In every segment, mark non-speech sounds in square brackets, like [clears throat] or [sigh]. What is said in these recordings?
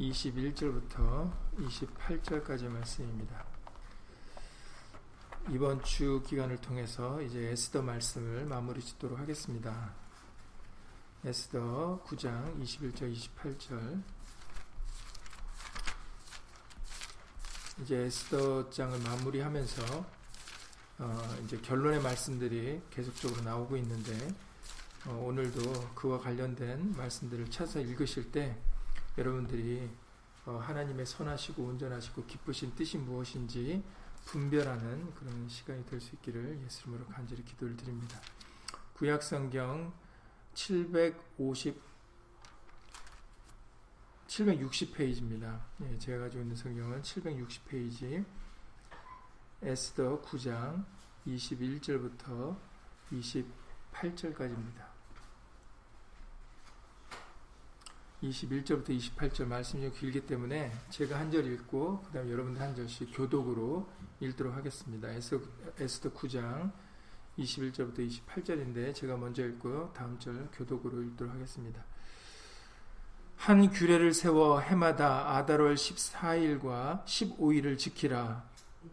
21절부터 28절까지 말씀입니다. 이번 주 기간을 통해서 이제 에스더 말씀을 마무리 짓도록 하겠습니다. 에스더 9장 21절 28절 이제 에스더 장을 마무리하면서 어 이제 결론의 말씀들이 계속적으로 나오고 있는데 어 오늘도 그와 관련된 말씀들을 찾아 읽으실 때 여러분들이 어 하나님의 선하시고 온전하시고 기쁘신 뜻이 무엇인지 분별하는 그런 시간이 될 수 있기를 예수님으로 간절히 기도를 드립니다. 구약성경 750 760페이지입니다. 예, 제가 가지고 있는 성경은 760페이지 에스더 9장 21절부터 28절까지입니다. 21절부터 28절 말씀이 좀 길기 때문에 제가 한 절 읽고 그 다음에 여러분들 한 절씩 교독으로 읽도록 하겠습니다. 에스더, 에스더 9장 21절부터 28절인데 제가 먼저 읽고 다음 절 교독으로 읽도록 하겠습니다. 한 규례를 세워 해마다 아달월 14일과 15일을 지키라.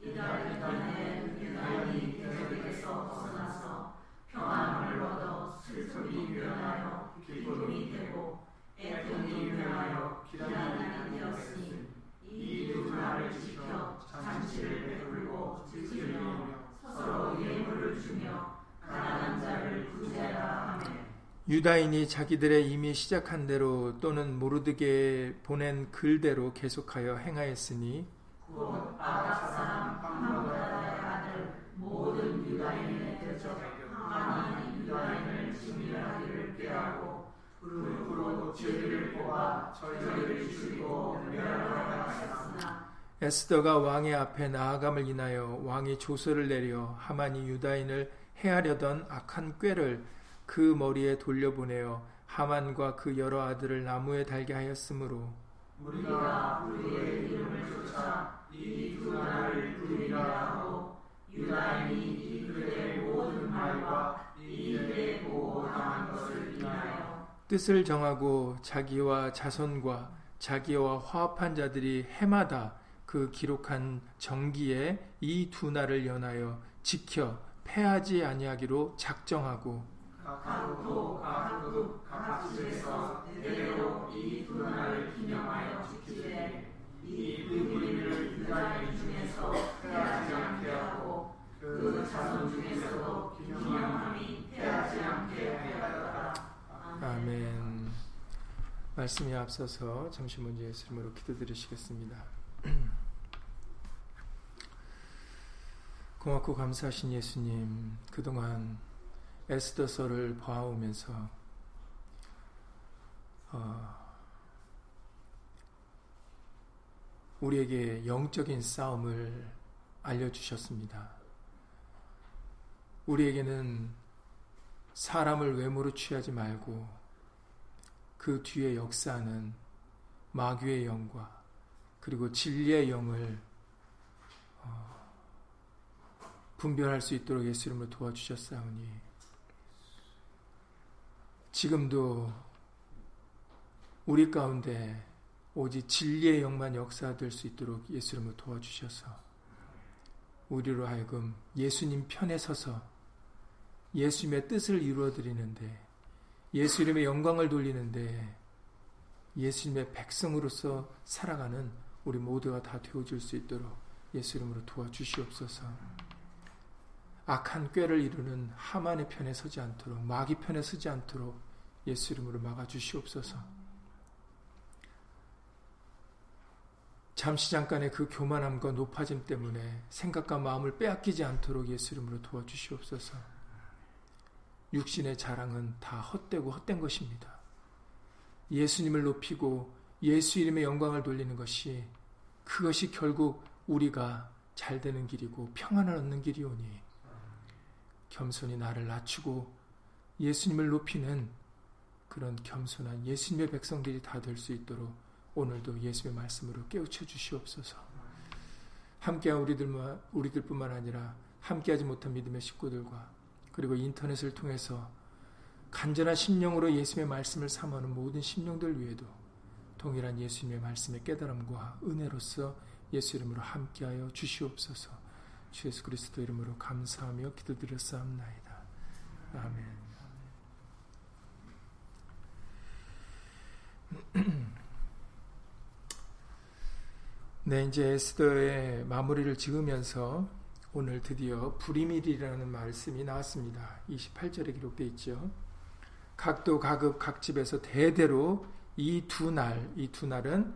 평안을 유다인이 자기들의 이미 시작한 대로 또는 모르드게 보낸 글대로 계속하여 행하였으니 에스더가 왕의 앞에 나아감을 인하여 왕이 조서를 내려 하만이 유다인을 해하려던 악한 꾀를 그 머리에 돌려보내어 하만과 그 여러 아들을 나무에 달게 하였으므로 우리가 우리의 이름을 쫓아 이 두 나라를 부리라 하고 유다인이 이 그의 모든 말과 이 일에 보호당한 것을 인하여 뜻을 정하고 자기와 자손과 자기와 화합한 자들이 해마다 그 기록한 정기에 이 두 날을 연하여 지켜 패하지 아니하기로 작정하고 각도 각국 각 집에서 대대로 이두 날을 기념하여 지키되 이 의무리를 유다인 중에서 패하지 않게 하고 그 자손 중에서도 기념함이 패하지 않게 하였다. 아멘. 말씀이 앞서서 잠시 먼저 예수님으로 기도드리시겠습니다. [clears throat] 고맙고 감사하신 예수님, 그동안 에스더서를 봐오면서 어, 우리에게 영적인 싸움을 알려주셨습니다. 우리에게는 사람을 외모로 취하지 말고 그 뒤에 역사하는 마귀의 영과 그리고 진리의 영을 어, 분별할 수 있도록 예수 이름으로 도와주셨사오니 지금도 우리 가운데 오직 진리의 영만 역사될 수 있도록 예수 이름으로 도와주셔서 우리로 하여금 예수님 편에 서서 예수님의 뜻을 이루어드리는데 예수 이름의 영광을 돌리는데 예수님의 백성으로서 살아가는 우리 모두가 다 되어줄 수 있도록 예수 이름으로 도와주시옵소서. 악한 꾀를 이루는 하만의 편에 서지 않도록 마귀 편에 서지 않도록 예수 이름으로 막아 주시옵소서. 잠시 잠깐의 그 교만함과 높아짐 때문에 생각과 마음을 빼앗기지 않도록 예수 이름으로 도와주시옵소서. 육신의 자랑은 다 헛되고 헛된 것입니다. 예수님을 높이고 예수 이름의 영광을 돌리는 것이 그것이 결국 우리가 잘 되는 길이고 평안을 얻는 길이오니 겸손히 나를 낮추고 예수님을 높이는 그런 겸손한 예수님의 백성들이 다 될 수 있도록 오늘도 예수의 말씀으로 깨우쳐 주시옵소서. 함께한 우리들만 우리들뿐만 아니라 함께하지 못한 믿음의 식구들과 그리고 인터넷을 통해서 간절한 심령으로 예수의 말씀을 삼하는 모든 심령들 위에도 동일한 예수님의 말씀의 깨달음과 은혜로서 예수 이름으로 함께하여 주시옵소서. 주 예수 그리스도 이름으로 감사하며 기도드렸사옵나이다. 아멘. [clears throat] 네, 이제 에스더의 마무리를 지으면서 오늘 드디어 불임일이라는 말씀이 나왔습니다. 28절에 기록되어 있죠. 각도 각읍 각 집에서 대대로 이 두 날, 이 두 날은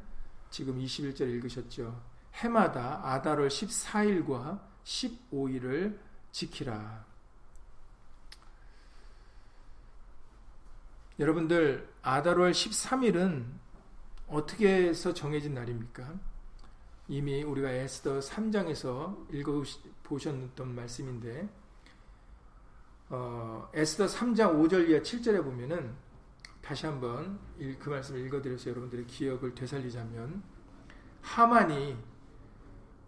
지금 21절 읽으셨죠. 해마다 아달월 14일과 15일을 지키라. 여러분들 아달월 13일은 어떻게 해서 정해진 날입니까? 이미 우리가 에스더 3장에서 읽어 보셨던 말씀인데 어, 에스더 3장 5절 이하 7절에 보면은 다시 한번 그 말씀을 읽어드려서 여러분들의 기억을 되살리자면 하만이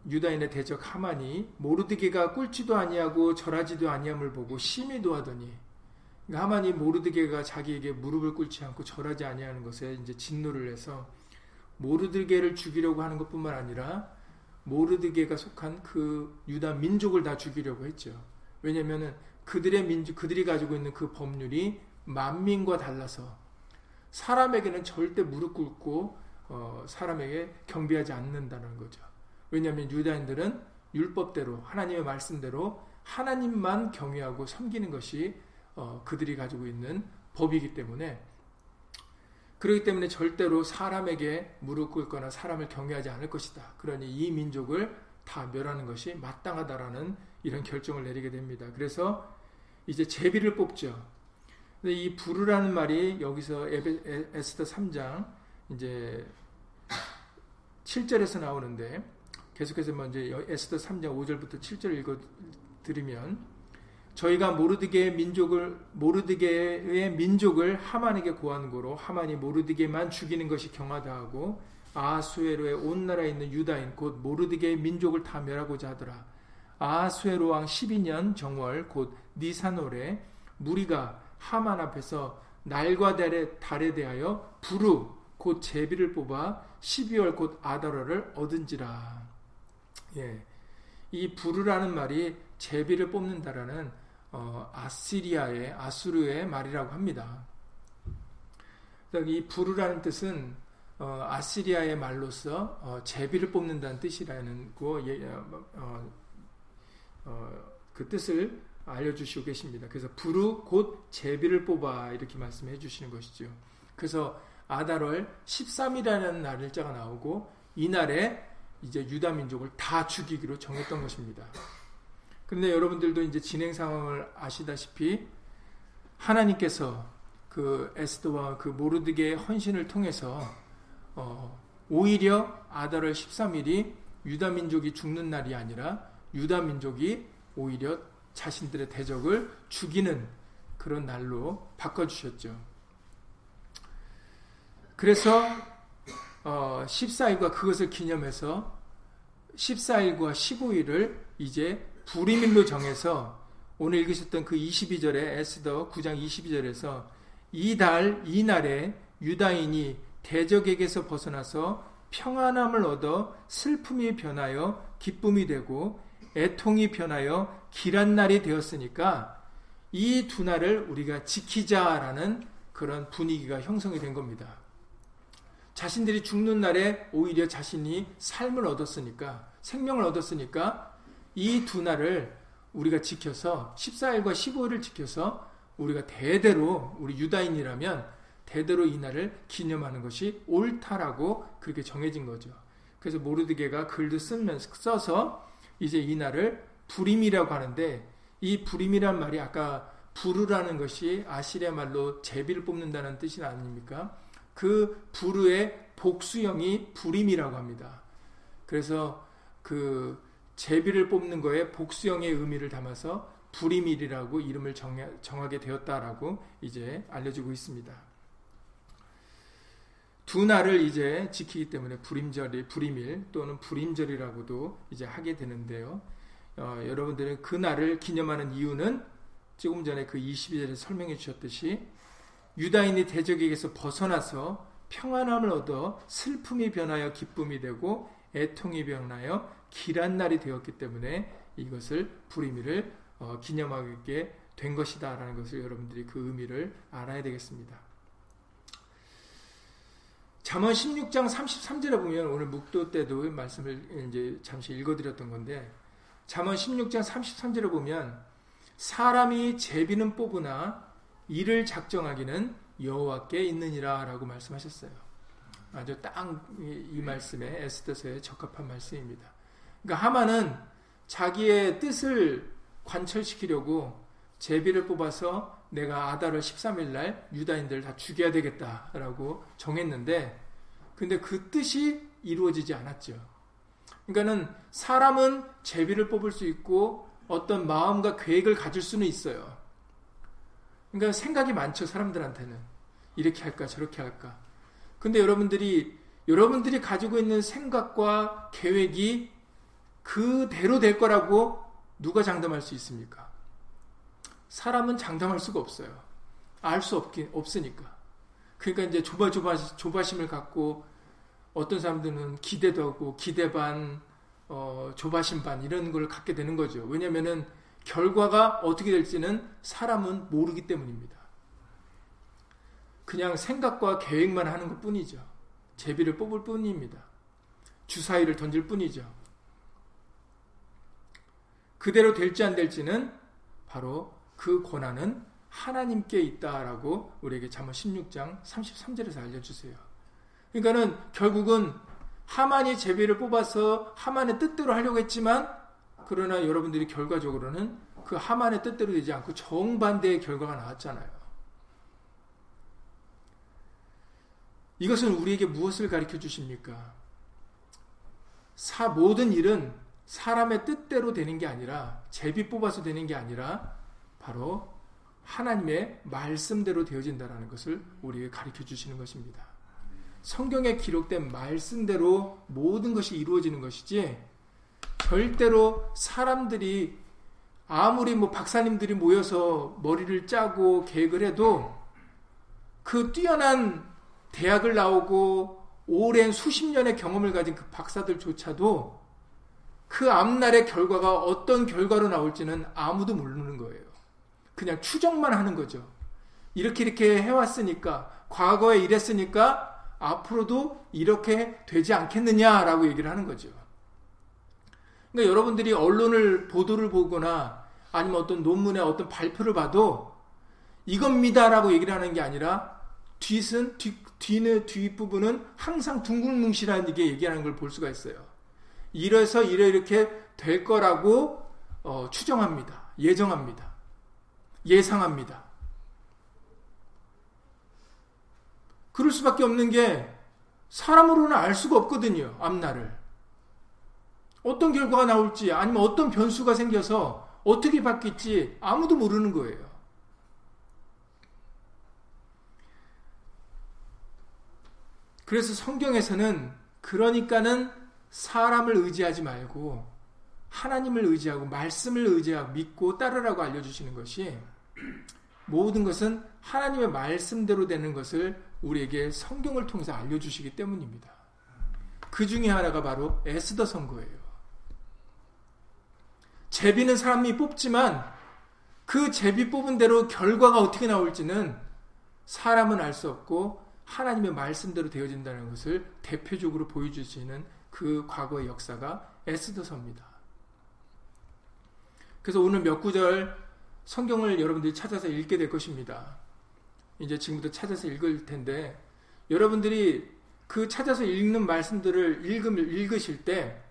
유다인의 대적 하만이 모르드게가 꿀지도 아니하고 절하지도 아니함을 보고 심히 도하더니 그러니까 하만이 모르드게가 자기에게 무릎을 꿇지 않고 절하지 아니하는 것에 이제 진노를 해서 모르드게를 죽이려고 하는 것뿐만 아니라 모르드게가 속한 그 유다 민족을 다 죽이려고 했죠. 왜냐면은 그들의 민족, 그들이 가지고 있는 그 법률이 만민과 달라서 사람에게는 절대 무릎 꿇고 어, 사람에게 경비하지 않는다는 거죠. 왜냐하면 유다인들은 율법대로 하나님의 말씀대로 하나님만 경외하고 섬기는 것이 어, 그들이 가지고 있는 법이기 때문에 그렇기 때문에 절대로 사람에게 무릎 꿇거나 사람을 경외하지 않을 것이다. 그러니 이 민족을 다 멸하는 것이 마땅하다라는 이런 결정을 내리게 됩니다. 그래서 이제 제비를 뽑죠. 근데 이 부르라는 말이 여기서 에스더 3장 이제 7절에서 나오는데 계속해서 먼저 에스더 3장 5절부터 7절 읽어 드리면 저희가 모르드게의 민족을 모르드게의 민족을 하만에게 구한 거로 하만이 모르드게만 죽이는 것이 경하다 하고 아수에로의 온 나라에 있는 유다인 곧 모르드게의 민족을 다 멸하고자 하더라. 아수에로 왕 12년 정월 곧 니산월에 무리가 하만 앞에서 날과 달에, 달에 대하여 부르 곧 제비를 뽑아 12월 곧 아다라를 얻은지라. 예. 이 부르라는 말이 제비를 뽑는다라는 어, 아시리아의 아수르의 말이라고 합니다. 이 부르라는 뜻은 어, 아시리아의 말로서 어, 제비를 뽑는다는 뜻이라는 거, 예, 어, 어, 그 뜻을 알려주시고 계십니다. 그래서 부르 곧 제비를 뽑아 이렇게 말씀해 주시는 것이죠. 그래서 아달월 13이라는 날일자가 나오고 이날에 이제 유다 민족을 다 죽이기로 정했던 것입니다. 그런데 여러분들도 이제 진행 상황을 아시다시피 하나님께서 그 에스더와 그 모르드게의 헌신을 통해서 어, 오히려 아달월 13일이 유다 민족이 죽는 날이 아니라 유다 민족이 오히려 자신들의 대적을 죽이는 그런 날로 바꿔 주셨죠. 그래서 어, 14일과 그것을 기념해서 14일과 15일을 이제 불임일로 정해서 오늘 읽으셨던 그 22절에 에스더 9장 22절에서 이 달, 이 날에 유다인이 대적에게서 벗어나서 평안함을 얻어 슬픔이 변하여 기쁨이 되고 애통이 변하여 길한 날이 되었으니까 이 두 날을 우리가 지키자라는 그런 분위기가 형성이 된 겁니다. 자신들이 죽는 날에 오히려 자신이 삶을 얻었으니까 생명을 얻었으니까 이 두 날을 우리가 지켜서 14일과 15일을 지켜서 우리가 대대로 우리 유다인이라면 대대로 이 날을 기념하는 것이 옳다라고 그렇게 정해진 거죠. 그래서 모르드게가 글도 쓰면서 써서 이제 이 날을 불임이라고 하는데 이 불임이란 말이 아까 부르라는 것이 아시리아 말로 제비를 뽑는다는 뜻이 아닙니까? 그 부르의 복수형이 불임이라고 합니다. 그래서 그 제비를 뽑는 거에 복수형의 의미를 담아서 불임일이라고 이름을 정하게 되었다라고 이제 알려지고 있습니다. 두 날을 이제 지키기 때문에 불임절이 불임일 또는 불임절이라고도 이제 하게 되는데요. 어, 여러분들은 그 날을 기념하는 이유는 조금 전에 그 22절에 설명해 주셨듯이 유다인이 대적에게서 벗어나서 평안함을 얻어 슬픔이 변하여 기쁨이 되고 애통이 변하여 길한 날이 되었기 때문에 이것을 불의미를 어, 기념하게 된 것이다 라는 것을 여러분들이 그 의미를 알아야 되겠습니다. 잠언 16장 33절에 보면 오늘 묵도 때도 말씀을 이제 잠시 읽어드렸던 건데 잠언 16장 33절에 보면 사람이 제비는 뽑으나 이를 작정하기는 여호와께 있느니라라고 말씀하셨어요. 아주 딱이 말씀에 에스더서에 적합한 말씀입니다. 그러니까 하만은 자기의 뜻을 관철시키려고 제비를 뽑아서 내가 아달월 13일 날 유다인들을 다 죽여야 되겠다라고 정했는데 근데 그 뜻이 이루어지지 않았죠. 그러니까는 사람은 제비를 뽑을 수 있고 어떤 마음과 계획을 가질 수는 있어요. 그러니까 생각이 많죠, 사람들한테는. 이렇게 할까, 저렇게 할까. 근데 여러분들이, 여러분들이 가지고 있는 생각과 계획이 그대로 될 거라고 누가 장담할 수 있습니까? 사람은 장담할 수가 없어요. 알 수 없긴, 없으니까. 그러니까 이제 조바조바, 조바심을 갖고 어떤 사람들은 기대도 하고 기대 반, 어, 조바심 반 이런 걸 갖게 되는 거죠. 왜냐면은 결과가 어떻게 될지는 사람은 모르기 때문입니다. 그냥 생각과 계획만 하는 것 뿐이죠. 제비를 뽑을 뿐입니다. 주사위를 던질 뿐이죠. 그대로 될지 안 될지는 바로 그 권한은 하나님께 있다라고 우리에게 잠언 16장 33절에서 알려주세요. 그러니까는 결국은 하만이 제비를 뽑아서 하만의 뜻대로 하려고 했지만 그러나 여러분들이 결과적으로는 그 하만의 뜻대로 되지 않고 정반대의 결과가 나왔잖아요. 이것은 우리에게 무엇을 가르쳐 주십니까? 사, 모든 일은 사람의 뜻대로 되는 게 아니라 제비 뽑아서 되는 게 아니라 바로 하나님의 말씀대로 되어진다라는 것을 우리에게 가르쳐 주시는 것입니다. 성경에 기록된 말씀대로 모든 것이 이루어지는 것이지 절대로 사람들이 아무리 뭐 박사님들이 모여서 머리를 짜고 계획을 해도 그 뛰어난 대학을 나오고 오랜 수십 년의 경험을 가진 그 박사들조차도 그 앞날의 결과가 어떤 결과로 나올지는 아무도 모르는 거예요. 그냥 추정만 하는 거죠. 이렇게 이렇게 해왔으니까, 과거에 이랬으니까, 앞으로도 이렇게 되지 않겠느냐라고 얘기를 하는 거죠. 그러니까 여러분들이 언론을 보도를 보거나 아니면 어떤 논문의 어떤 발표를 봐도 이겁니다라고 얘기를 하는 게 아니라 뒷은 뒤, 뒤는 뒷부분은 항상 둥글뭉실하게 얘기하는 걸 볼 수가 있어요. 이래서 이래 이렇게 될 거라고 어, 추정합니다. 예정합니다. 예상합니다. 그럴 수밖에 없는 게 사람으로는 알 수가 없거든요. 앞날을. 어떤 결과가 나올지 아니면 어떤 변수가 생겨서 어떻게 바뀔지 아무도 모르는 거예요. 그래서 성경에서는 그러니까는 사람을 의지하지 말고 하나님을 의지하고 말씀을 의지하고 믿고 따르라고 알려주시는 것이 모든 것은 하나님의 말씀대로 되는 것을 우리에게 성경을 통해서 알려주시기 때문입니다. 그 중에 하나가 바로 에스더 선거예요. 제비는 사람이 뽑지만 그 제비 뽑은 대로 결과가 어떻게 나올지는 사람은 알 수 없고 하나님의 말씀대로 되어진다는 것을 대표적으로 보여주시는 그 과거의 역사가 에스더서입니다. 그래서 오늘 몇 구절 성경을 여러분들이 찾아서 읽게 될 것입니다. 이제 지금부터 찾아서 읽을 텐데 여러분들이 그 찾아서 읽는 말씀들을 읽으실 때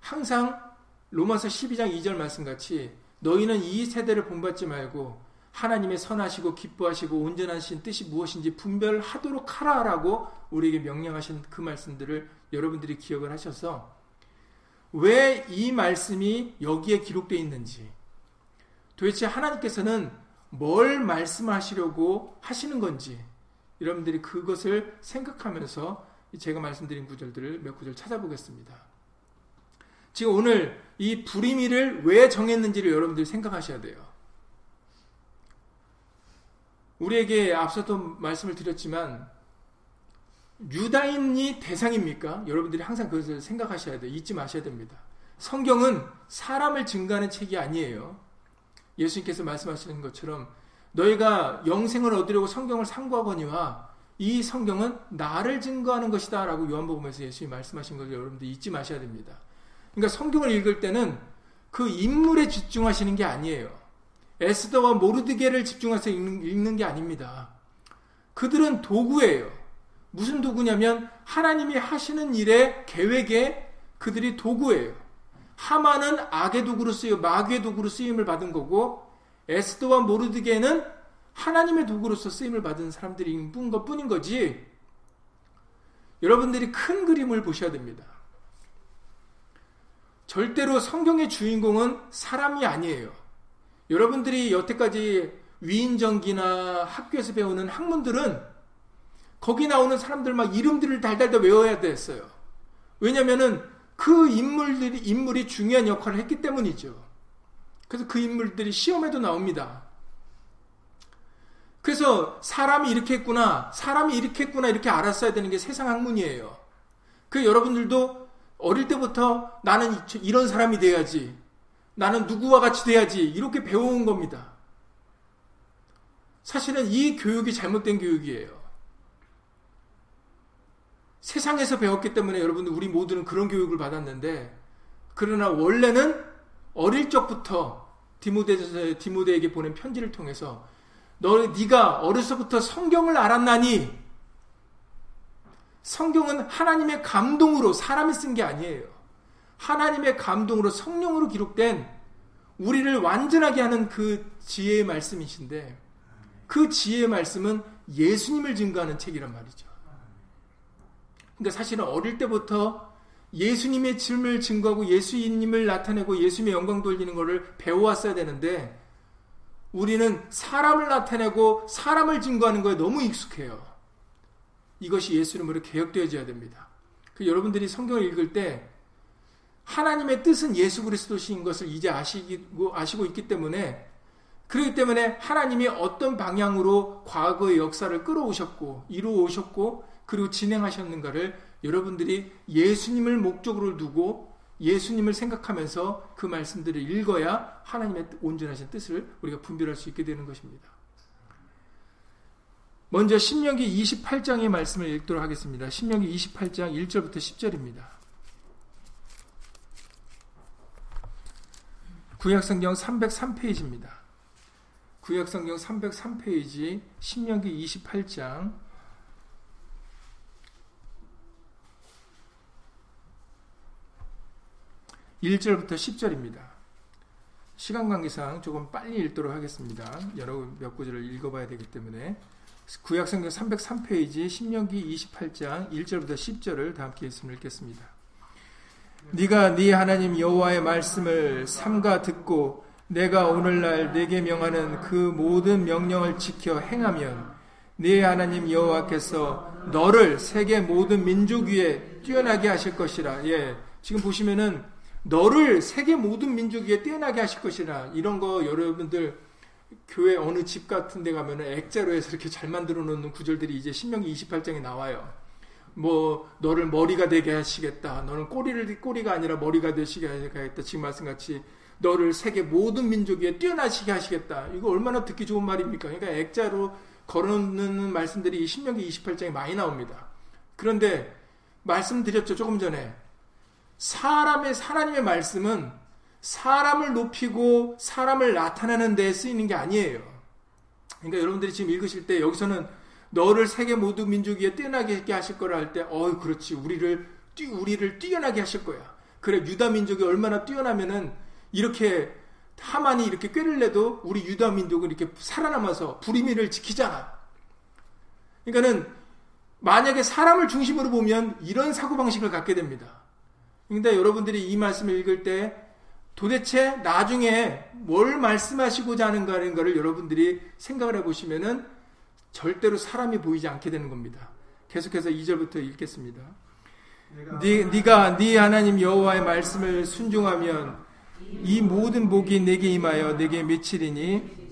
항상 로마서 12장 2절 말씀 같이 너희는 이 세대를 본받지 말고 하나님의 선하시고 기뻐하시고 온전하신 뜻이 무엇인지 분별하도록 하라라고 우리에게 명령하신 그 말씀들을 여러분들이 기억을 하셔서 왜 이 말씀이 여기에 기록되어 있는지 도대체 하나님께서는 뭘 말씀하시려고 하시는 건지 여러분들이 그것을 생각하면서 제가 말씀드린 구절들을 몇 구절 찾아보겠습니다. 지금 오늘 이 불임이를 왜 정했는지를 여러분들이 생각하셔야 돼요. 우리에게 앞서도 말씀을 드렸지만 유다인이 대상입니까? 여러분들이 항상 그것을 생각하셔야 돼요. 잊지 마셔야 됩니다. 성경은 사람을 증가하는 책이 아니에요. 예수님께서 말씀하시는 것처럼 너희가 영생을 얻으려고 성경을 상고하거니와 이 성경은 나를 증거하는 것이다 라고 요한복음에서 예수님이 말씀하신 것을 여러분들 잊지 마셔야 됩니다. 그러니까 성경을 읽을 때는 그 인물에 집중하시는 게 아니에요. 에스더와 모르드게를 집중해서 읽는 게 아닙니다. 그들은 도구예요. 무슨 도구냐면 하나님이 하시는 일의 계획에 그들이 도구예요. 하만은 악의 도구로 쓰여 마귀의 도구로 쓰임을 받은 거고 에스더와 모르드게는 하나님의 도구로서 쓰임을 받은 사람들인 것 뿐인 거지. 여러분들이 큰 그림을 보셔야 됩니다. 절대로 성경의 주인공은 사람이 아니에요. 여러분들이 여태까지 위인전기나 학교에서 배우는 학문들은 거기 나오는 사람들 막 이름들을 달달달 외워야 됐어요. 왜냐면은 그 인물들이, 인물이 중요한 역할을 했기 때문이죠. 그래서 그 인물들이 시험에도 나옵니다. 그래서 사람이 이렇게 했구나, 사람이 이렇게 했구나, 이렇게 알았어야 되는 게 세상 학문이에요. 그 여러분들도 어릴 때부터 나는 이런 사람이 돼야지, 나는 누구와 같이 돼야지, 이렇게 배워온 겁니다. 사실은 이 교육이 잘못된 교육이에요. 세상에서 배웠기 때문에 여러분들 우리 모두는 그런 교육을 받았는데 그러나 원래는 어릴 적부터 디모데 디모데에게 보낸 편지를 통해서 너 네가 어려서부터 성경을 알았나니 성경은 하나님의 감동으로 사람이 쓴 게 아니에요. 하나님의 감동으로 성령으로 기록된 우리를 완전하게 하는 그 지혜의 말씀이신데 그 지혜의 말씀은 예수님을 증거하는 책이란 말이죠. 그러니까 사실은 어릴 때부터 예수님의 질을 증거하고 예수님을 나타내고 예수님의 영광 돌리는 것을 배워왔어야 되는데 우리는 사람을 나타내고 사람을 증거하는 거에 너무 익숙해요. 이것이 예수 이름으로 개혁되어져야 됩니다. 그 여러분들이 성경을 읽을 때 하나님의 뜻은 예수 그리스도신 것을 이제 아시고 아시고 있기 때문에 그렇기 때문에 하나님이 어떤 방향으로 과거의 역사를 끌어오셨고 이루어오셨고 그리고 진행하셨는가를 여러분들이 예수님을 목적으로 두고 예수님을 생각하면서 그 말씀들을 읽어야 하나님의 온전하신 뜻을 우리가 분별할 수 있게 되는 것입니다. 먼저 신명기 28장의 말씀을 읽도록 하겠습니다. 신명기 28장 1절부터 10절입니다. 구약성경 303페이지입니다. 구약성경 303페이지 신명기 28장 1절부터 10절입니다. 시간 관계상 조금 빨리 읽도록 하겠습니다. 여러 몇 구절을 읽어봐야 되기 때문에 구약성경 303페이지 신명기 28장 1절부터 10절을 다 함께 있음을 읽겠습니다. 네가 네 하나님 여호와의 말씀을 삼가 듣고 내가 오늘날 내게 명하는 그 모든 명령을 지켜 행하면 네 하나님 여호와께서 너를 세계 모든 민족 위에 뛰어나게 하실 것이라. 예. 지금 보시면은 너를 세계 모든 민족 위에 뛰어나게 하실 것이라 이런 거 여러분들 교회 어느 집 같은 데 가면은 액자로 해서 이렇게 잘 만들어 놓는 구절들이 이제 신명기 28장에 나와요. 뭐 너를 머리가 되게 하시겠다. 너는 꼬리를 꼬리가 아니라 머리가 되시게 하겠다. 지금 말씀같이 너를 세계 모든 민족 위에 뛰어나시게 하시겠다. 이거 얼마나 듣기 좋은 말입니까? 그러니까 액자로 걸어놓는 말씀들이 신명기 28장에 많이 나옵니다. 그런데 말씀드렸죠 조금 전에 사람의 하나님의 말씀은 사람을 높이고 사람을 나타내는 데 쓰이는 게 아니에요. 그러니까 여러분들이 지금 읽으실 때 여기서는 너를 세계 모든 민족 위에 뛰어나게 하실 거라 할 때, 어이 그렇지 우리를 뛰, 우리를 뛰어나게 하실 거야. 그래 유다 민족이 얼마나 뛰어나면은 이렇게 하만이 이렇게 꾀를 내도 우리 유다 민족은 이렇게 살아남아서 불의미를 지키잖아. 그러니까는 만약에 사람을 중심으로 보면 이런 사고 방식을 갖게 됩니다. 근데 여러분들이 이 말씀을 읽을 때 도대체 나중에 뭘 말씀하시고자 하는가는 것을 여러분들이 생각을 해보시면은 절대로 사람이 보이지 않게 되는 겁니다. 계속해서 2절부터 읽겠습니다. 네, 네가 네 하나님 여호와의 말씀을 순종하면 이 모든 복이 내게 임하여 내게 미치리니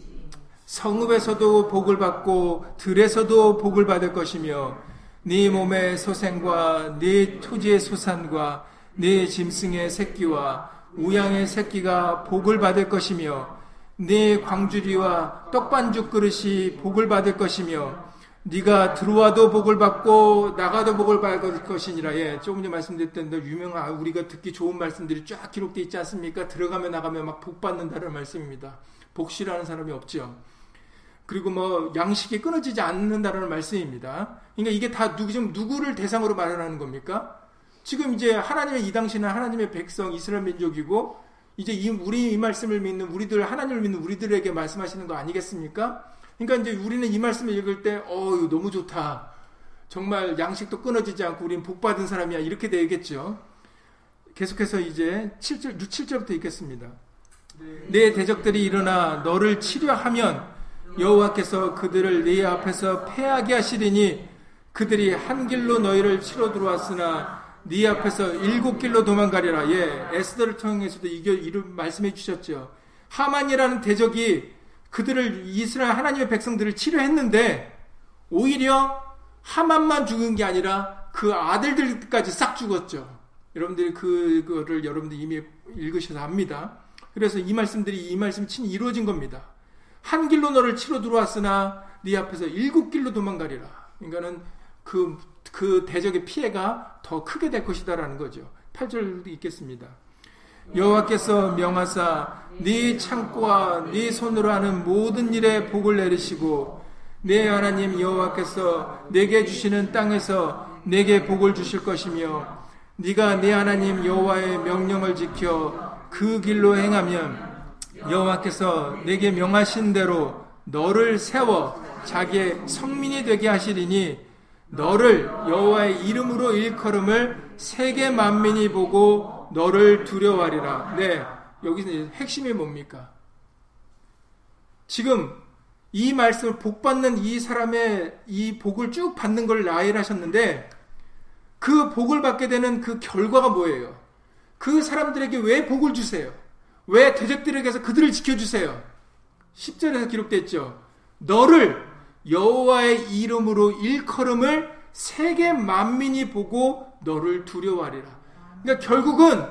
성읍에서도 복을 받고 들에서도 복을 받을 것이며 네 몸의 소생과 네 토지의 소산과 네 짐승의 새끼와 우양의 새끼가 복을 받을 것이며 네 광주리와 떡반죽 그릇이 복을 받을 것이며 네가 들어와도 복을 받고 나가도 복을 받을 것이니라. 예, 조금 전에 말씀드렸던 데 유명한 우리가 듣기 좋은 말씀들이 쫙 기록되어 있지 않습니까? 들어가면 나가면 막복 받는다는 말씀입니다. 복실하는 사람이 없죠. 그리고 뭐 양식이 끊어지지 않는다는 말씀입니다. 그러니까 이게 다 누구 지금 누구를 대상으로 말하는 겁니까? 지금 이제 하나님의 이 당시는 하나님의 백성 이스라엘 민족이고 이제 이, 우리 이 말씀을 믿는 우리들 하나님을 믿는 우리들에게 말씀하시는 거 아니겠습니까? 그러니까 이제 우리는 이 말씀을 읽을 때, 어, 이거 너무 좋다. 정말 양식도 끊어지지 않고 우리는 복 받은 사람이야. 이렇게 되겠죠. 계속해서 이제 7절, 6, 7절부터 읽겠습니다. 내 대적들이 일어나 너를 치료하면 여호와께서 그들을 네 앞에서 패하게 하시리니 그들이 한 길로 너희를 치러 들어왔으나 네 앞에서 일곱 길로 도망가리라. 예, 에스더를 통해서도 이겨 이름 말씀해 주셨죠. 하만이라는 대적이 그들을 이스라엘 하나님의 백성들을 치료했는데 오히려 하만만 죽은 게 아니라 그 아들들까지 싹 죽었죠. 여러분들이 그거를 여러분들이 이미 읽으셔서 압니다. 그래서 이 말씀들이 이 말씀이 친 이루어진 겁니다. 한 길로 너를 치러 들어왔으나 네 앞에서 일곱 길로 도망가리라. 그러니까는 그, 그 대적의 피해가 더 크게 될 것이다라는 거죠. 8절 읽겠습니다. 여호와께서 명하사 네 창고와 네 손으로 하는 모든 일에 복을 내리시고 내 하나님 여호와께서 내게 주시는 땅에서 내게 복을 주실 것이며 네가 네 하나님 여호와의 명령을 지켜 그 길로 행하면 여호와께서 내게 명하신 대로 너를 세워 자기의 성민이 되게 하시리니 너를 여호와의 이름으로 일컬음을 세계 만민이 보고 너를 두려워하리라. 네, 여기서 핵심이 뭡니까? 지금 이 말씀을 복 받는 이 사람의 이 복을 쭉 받는 걸 나열하셨는데 그 복을 받게 되는 그 결과가 뭐예요? 그 사람들에게 왜 복을 주세요? 왜 대적들에게서 그들을 지켜주세요? 10절에서 기록됐죠. 너를 여호와의 이름으로 일컬음을 세계 만민이 보고 너를 두려워하리라. 그러니까 결국은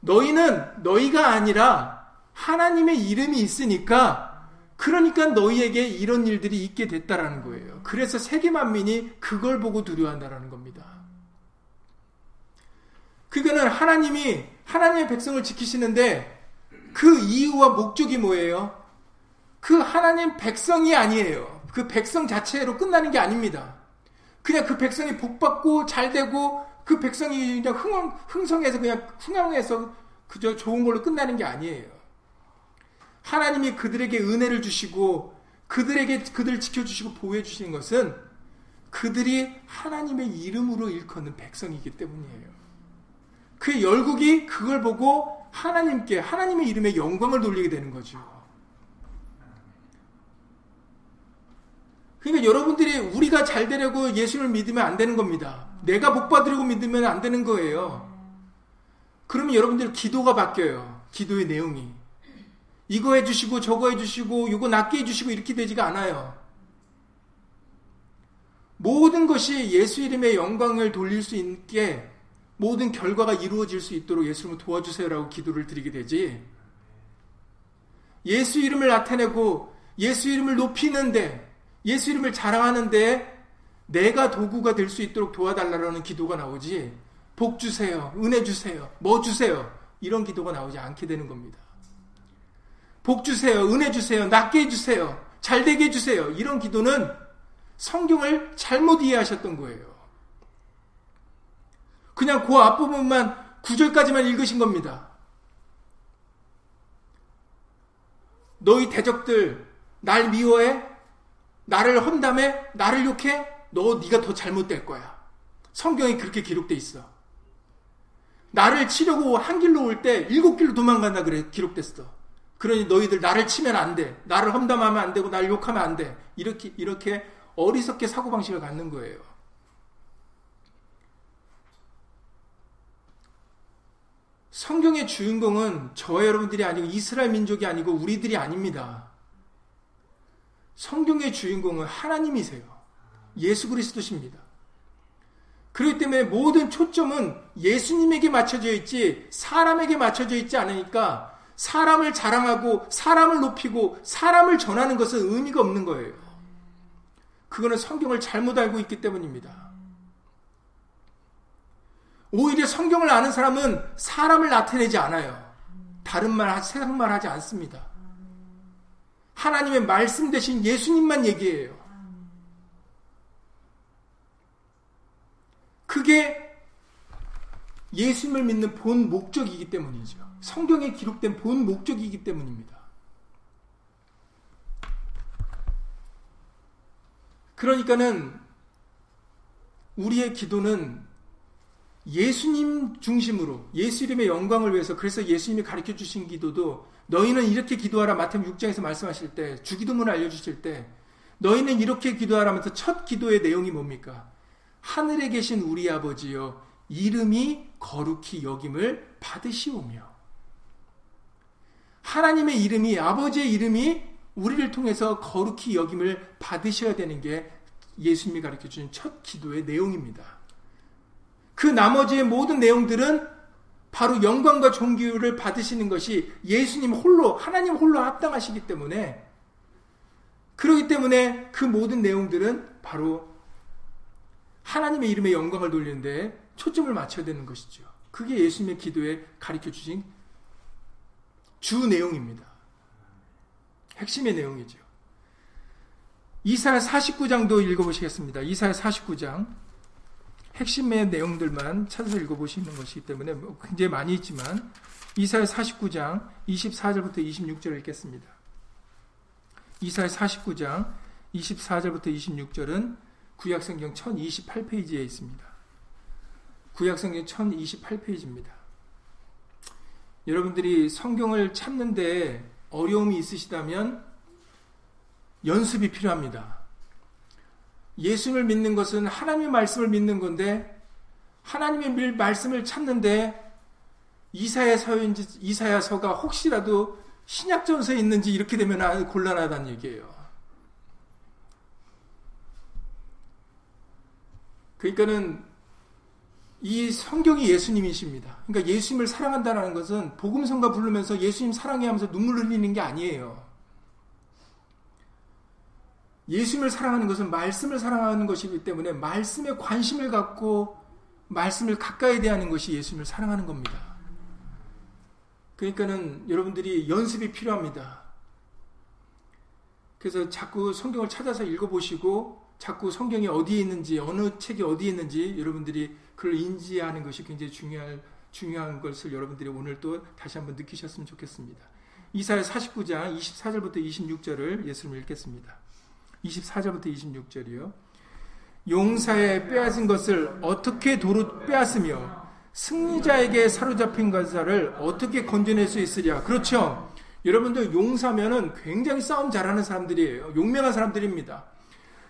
너희는 너희가 아니라 하나님의 이름이 있으니까 그러니까 너희에게 이런 일들이 있게 됐다라는 거예요. 그래서 세계 만민이 그걸 보고 두려워한다라는 겁니다. 그거는 하나님이 하나님의 백성을 지키시는데 그 이유와 목적이 뭐예요? 그 하나님 백성이 아니에요. 그 백성 자체로 끝나는 게 아닙니다. 그냥 그 백성이 복받고 잘 되고 그 백성이 그냥 흥, 흥성해서 그냥 흥황해서 그저 좋은 걸로 끝나는 게 아니에요. 하나님이 그들에게 은혜를 주시고 그들에게 그들을 지켜주시고 보호해 주시는 것은 그들이 하나님의 이름으로 일컫는 백성이기 때문이에요. 그 열국이 그걸 보고 하나님께 하나님의 이름에 영광을 돌리게 되는 거죠. 그러니까 여러분들이 우리가 잘 되려고 예수를 믿으면 안 되는 겁니다. 내가 복 받으려고 믿으면 안 되는 거예요. 그러면 여러분들 기도가 바뀌어요. 기도의 내용이. 이거 해주시고 저거 해주시고 이거 낫게 해주시고 이렇게 되지가 않아요. 모든 것이 예수 이름의 영광을 돌릴 수 있게 모든 결과가 이루어질 수 있도록 예수님을 도와주세요라고 기도를 드리게 되지. 예수 이름을 나타내고 예수 이름을 높이는데 예수 이름을 자랑하는데 내가 도구가 될 수 있도록 도와달라는 기도가 나오지 복 주세요, 은혜 주세요, 뭐 주세요 이런 기도가 나오지 않게 되는 겁니다. 복 주세요, 은혜 주세요, 낫게 해주세요, 잘 되게 해주세요 이런 기도는 성경을 잘못 이해하셨던 거예요. 그냥 그 앞부분만 구절까지만 읽으신 겁니다. 너희 대적들 날 미워해? 나를 험담해? 나를 욕해? 너 네가 더 잘못될 거야. 성경에 그렇게 기록돼 있어. 나를 치려고 한 길로 올 때 일곱 길로 도망간다 그래 기록됐어. 그러니 너희들 나를 치면 안 돼. 나를 험담하면 안 되고 나를 욕하면 안 돼. 이렇게 이렇게 어리석게 사고 방식을 갖는 거예요. 성경의 주인공은 저 여러분들이 아니고 이스라엘 민족이 아니고 우리들이 아닙니다. 성경의 주인공은 하나님이세요. 예수 그리스도십니다. 그렇기 때문에 모든 초점은 예수님에게 맞춰져 있지 사람에게 맞춰져 있지 않으니까 사람을 자랑하고 사람을 높이고 사람을 전하는 것은 의미가 없는 거예요. 그거는 성경을 잘못 알고 있기 때문입니다. 오히려 성경을 아는 사람은 사람을 나타내지 않아요. 다른 말, 세상 말 하지 않습니다. 하나님의 말씀 대신 예수님만 얘기해요. 그게 예수님을 믿는 본 목적이기 때문이죠. 성경에 기록된 본 목적이기 때문입니다. 그러니까는 우리의 기도는 예수님 중심으로 예수 이름의 영광을 위해서 그래서 예수님이 가르쳐 주신 기도도 너희는 이렇게 기도하라 마태복음 6장에서 말씀하실 때 주기도문을 알려 주실 때 너희는 이렇게 기도하라면서 첫 기도의 내용이 뭡니까? 하늘에 계신 우리 아버지여 이름이 거룩히 여김을 받으시오며 하나님의 이름이 아버지의 이름이 우리를 통해서 거룩히 여김을 받으셔야 되는 게 예수님이 가르쳐 주신 첫 기도의 내용입니다. 그 나머지의 모든 내용들은 바로 영광과 존귀를 받으시는 것이 예수님 홀로 하나님 홀로 합당하시기 때문에 그러기 때문에 그 모든 내용들은 바로 하나님의 이름의 영광을 돌리는데 초점을 맞춰야 되는 것이죠. 그게 예수님의 기도에 가르쳐 주신 주 내용입니다. 핵심의 내용이죠. 이사야 49장도 읽어보시겠습니다. 이사야 49장 핵심의 내용들만 찾아서 읽어보시는 것이기 때문에 뭐 굉장히 많이 있지만 이사야 49장 24절부터 26절을 읽겠습니다. 이사야 49장 24절부터 26절은 구약성경 1028페이지에 있습니다. 구약성경 1028페이지입니다. 여러분들이 성경을 찾는데 어려움이 있으시다면 연습이 필요합니다. 예수님을 믿는 것은 하나님의 말씀을 믿는 건데 하나님의 말씀을 찾는데 이사야서인지 이사야서가 혹시라도 신약전서에 있는지 이렇게 되면 곤란하다는 얘기예요. 그러니까는 이 성경이 예수님이십니다. 그러니까 예수님을 사랑한다는 것은 복음성가 부르면서 예수님 사랑해 하면서 눈물 흘리는 게 아니에요. 예수님을 사랑하는 것은 말씀을 사랑하는 것이기 때문에 말씀에 관심을 갖고 말씀을 가까이 대하는 것이 예수님을 사랑하는 겁니다. 그러니까는 여러분들이 연습이 필요합니다. 그래서 자꾸 성경을 찾아서 읽어보시고 자꾸 성경이 어디에 있는지 어느 책이 어디에 있는지 여러분들이 그걸 인지하는 것이 굉장히 중요한 중요한 것을 여러분들이 오늘 또 다시 한번 느끼셨으면 좋겠습니다. 이사야 49장 24절부터 26절을 예수님 읽겠습니다. 24절부터 26절이요. 용사의 빼앗은 것을 어떻게 도로 빼앗으며 승리자에게 사로잡힌 것을 어떻게 건져낼 수 있으랴. 그렇죠. 여러분들 용사면은 굉장히 싸움 잘하는 사람들이에요. 용맹한 사람들입니다.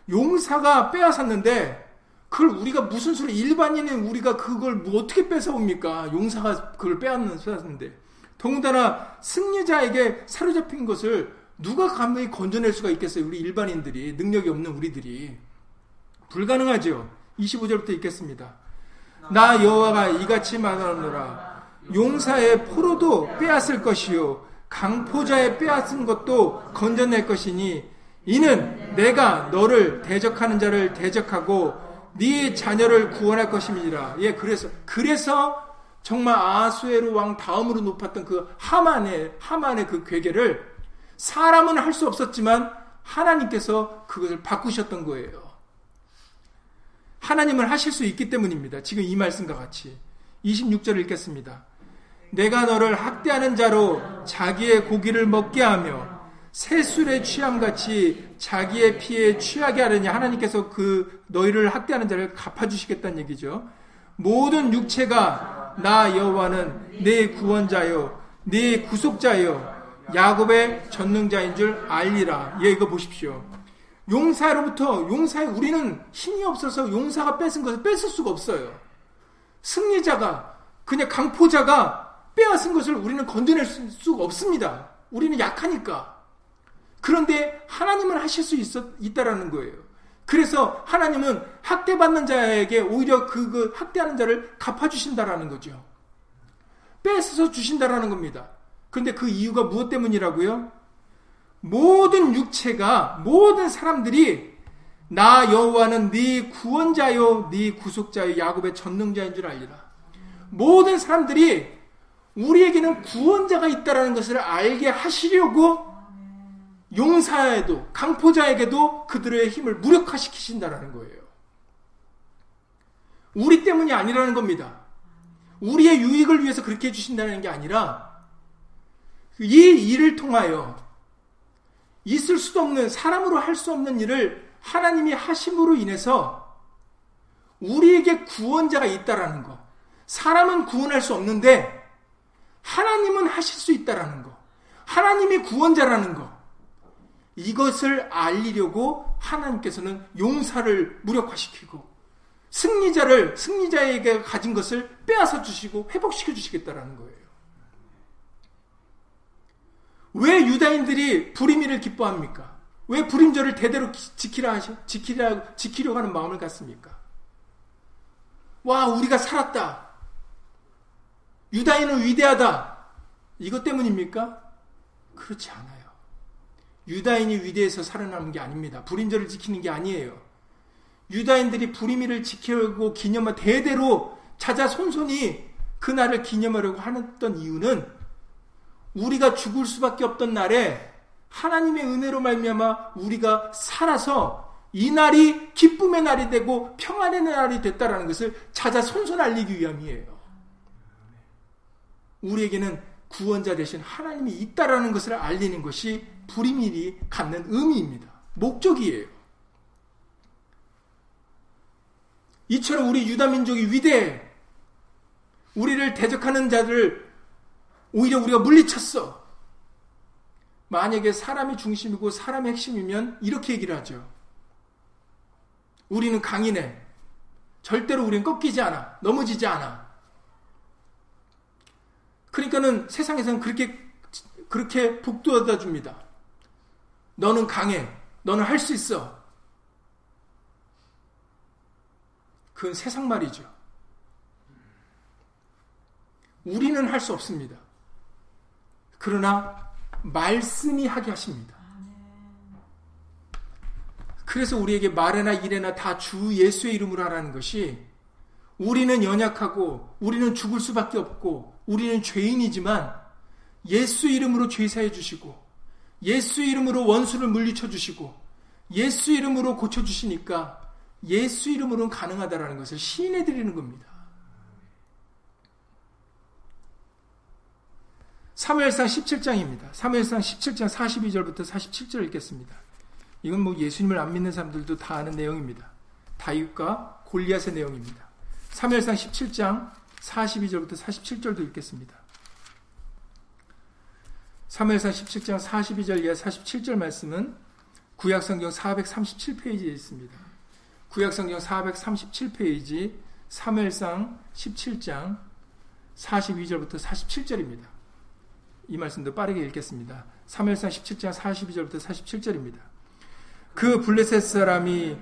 용사가 빼앗았는데 그걸 우리가 무슨 소리 일반인은 우리가 그걸 뭐 어떻게 뺏어옵니까? 용사가 그걸 빼앗는데 더군다나 승리자에게 사로잡힌 것을 누가 감히 건져낼 수가 있겠어요? 우리 일반인들이 능력이 없는 우리들이 불가능하죠. 25절부터 읽겠습니다. 나 여호와가 이같이 말하노라 용사의 포로도 빼앗을 것이요 강포자의 빼앗은 것도 건져낼 것이니 이는 내가 너를 대적하는 자를 대적하고 네 자녀를 구원할 것임이니라. 예, 그래서 그래서 정말 아수에르 왕 다음으로 높았던 그 하만의 하만의 그 괴계를 사람은 할 수 없었지만 하나님께서 그것을 바꾸셨던 거예요. 하나님은 하실 수 있기 때문입니다. 지금 이 말씀과 같이 26절 읽겠습니다. 내가 너를 학대하는 자로 자기의 고기를 먹게 하며 새술의 취함같이 자기의 피에 취하게 하려니 하나님께서 그 너희를 학대하는 자를 갚아주시겠다는 얘기죠. 모든 육체가 나 여호와는 내 구원자요, 내 구속자요, 야곱의 전능자인 줄 알리라. 예, 이거 보십시오. 용사로부터 용사에 우리는 힘이 없어서 용사가 뺏은 것을 뺏을 수가 없어요. 승리자가 그냥 강포자가 빼앗은 것을 우리는 건져낼 수가 없습니다. 우리는 약하니까. 그런데 하나님은 하실 수 있었, 있다라는 거예요. 그래서 하나님은 학대받는 자에게 오히려 그, 그 학대하는 자를 갚아주신다라는 거죠. 뺏어서 주신다라는 겁니다. 근데 그 이유가 무엇 때문이라고요? 모든 육체가 모든 사람들이 나 여호와는 네 구원자요 네 구속자요 야곱의 전능자인 줄 알리라. 모든 사람들이 우리에게는 구원자가 있다라는 것을 알게 하시려고 용사에도 강포자에게도 그들의 힘을 무력화시키신다라는 거예요. 우리 때문이 아니라는 겁니다. 우리의 유익을 위해서 그렇게 해주신다는 게 아니라 이 일을 통하여 있을 수도 없는 사람으로 할 수 없는 일을 하나님이 하심으로 인해서 우리에게 구원자가 있다라는 거. 사람은 구원할 수 없는데 하나님은 하실 수 있다라는 거. 하나님이 구원자라는 거. 이것을 알리려고 하나님께서는 용사를 무력화시키고 승리자를 승리자에게 가진 것을 빼앗아 주시고 회복시켜 주시겠다라는 거예요. 왜 유다인들이 불임이를 기뻐합니까? 왜 불임절을 대대로 지키라 하시, 지키라, 지키려고 하는 마음을 갖습니까? 와, 우리가 살았다. 유다인은 위대하다. 이것 때문입니까? 그렇지 않아요. 유다인이 위대해서 살아남은 게 아닙니다. 불임절을 지키는 게 아니에요. 유다인들이 불임일을 지키고 기념하 대대로 자자손손이 그날을 기념하려고 하던 이유는 우리가 죽을 수밖에 없던 날에 하나님의 은혜로 말미암아 우리가 살아서 이 날이 기쁨의 날이 되고 평안의 날이 됐다라는 것을 자자손손 알리기 위함이에요. 우리에게는 구원자 대신 하나님이 있다라는 것을 알리는 것이 불임일이 갖는 의미입니다. 목적이에요. 이처럼 우리 유다 민족이 위대해. 우리를 대적하는 자들을 오히려 우리가 물리쳤어. 만약에 사람이 중심이고 사람이 핵심이면 이렇게 얘기를 하죠. 우리는 강인해. 절대로 우리는 꺾이지 않아. 넘어지지 않아. 그러니까는 세상에서는 그렇게 그렇게 북돋아 줍니다. 너는 강해. 너는 할 수 있어. 그건 세상 말이죠. 우리는 할 수 없습니다. 그러나 말씀이 하게 하십니다. 그래서 우리에게 말에나 일에나 다 주 예수의 이름으로 하라는 것이 우리는 연약하고 우리는 죽을 수밖에 없고 우리는 죄인이지만 예수 이름으로 죄사해 주시고 예수 이름으로 원수를 물리쳐 주시고 예수 이름으로 고쳐 주시니까 예수 이름으로는 가능하다라는 것을 시인해 드리는 겁니다. 사무엘상 17장입니다. 사무엘상 17장 42절부터 47절 읽겠습니다. 이건 뭐 예수님을 안 믿는 사람들도 다 아는 내용입니다. 다윗과 골리앗의 내용입니다. 사무엘상 17장 42절부터 47절도 읽겠습니다. 사무엘상 17장 42절 이하 47절 말씀은 구약성경 437페이지에 있습니다. 구약성경 437페이지 사무엘상 17장 42절부터 47절입니다. 이 말씀도 빠르게 읽겠습니다. 사무엘상 17장 42절부터 47절입니다. 그 블레셋 사람이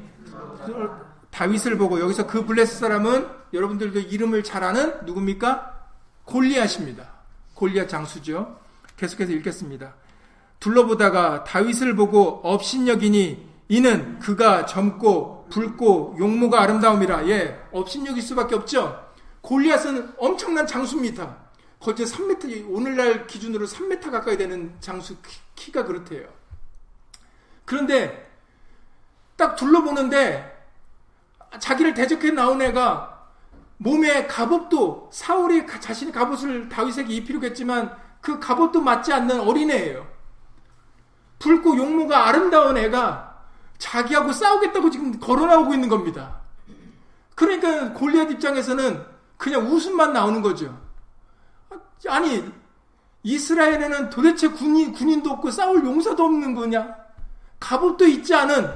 다윗을 보고 여기서 그 블레셋 사람은 여러분들도 이름을 잘 아는 누굽니까? 골리앗입니다. 골리앗 장수죠. 계속해서 읽겠습니다. 둘러보다가 다윗을 보고 업신여기니 이는 그가 젊고 붉고 용모가 아름다움이라 예 업신여길 수밖에 없죠. 골리앗은 엄청난 장수입니다. 거의 3m 오늘날 기준으로 3m 가까이 되는 장수 키, 가 그렇대요. 그런데 딱 둘러보는데 자기를 대적해 나온 애가 몸에 갑옷도 사울이 자신의 갑옷을 다윗에게 입히려고 했지만 그 갑옷도 맞지 않는 어린애예요. 붉고 용모가 아름다운 애가 자기하고 싸우겠다고 지금 걸어 나오고 있는 겁니다. 그러니까 골리앗 입장에서는 그냥 웃음만 나오는 거죠. 아니 이스라엘에는 도대체 군인 군인도 없고 싸울 용사도 없는 거냐? 갑옷도 있지 않은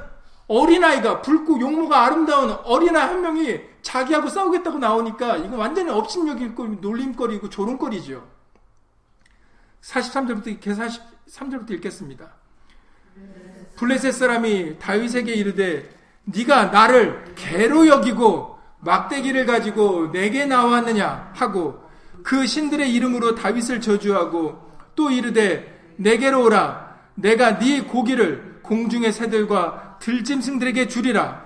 어린아이가 붉고 용모가 아름다운 어린아이 한 명이 자기하고 싸우겠다고 나오니까 이거 완전히 업신여기고 놀림거리고 조롱거리죠. 43절부터 43절부터 읽겠습니다. 블레셋 사람이 다윗에게 이르되 네가 나를 개로 여기고 막대기를 가지고 내게 나왔느냐 하고 그 신들의 이름으로 다윗을 저주하고 또 이르되 내게로 오라 내가 네 고기를 공중의 새들과 들짐승들에게 주리라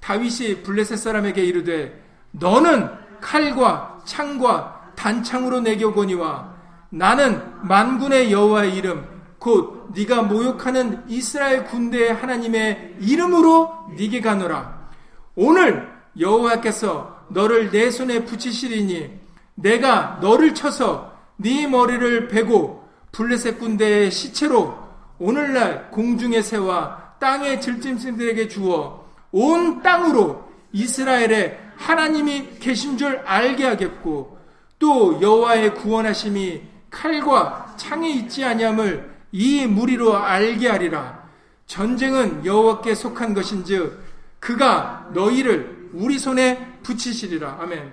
다윗이 블레셋 사람에게 이르되 너는 칼과 창과 단창으로 내게 오거니와 나는 만군의 여호와의 이름 곧 네가 모욕하는 이스라엘 군대의 하나님의 이름으로 네게 가노라. 오늘 여호와께서 너를 내 손에 붙이시리니 내가 너를 쳐서 네 머리를 베고 블레셋 군대의 시체로 오늘날 공중의 새와 땅의 질짐승들에게 주어 온 땅으로 이스라엘의 하나님이 계신 줄 알게 하겠고 또 여호와의 구원하심이 칼과 창에 있지 아니함을 이 무리로 알게 하리라. 전쟁은 여호와께 속한 것인즉 그가 너희를 우리 손에 붙이시리라. 아멘.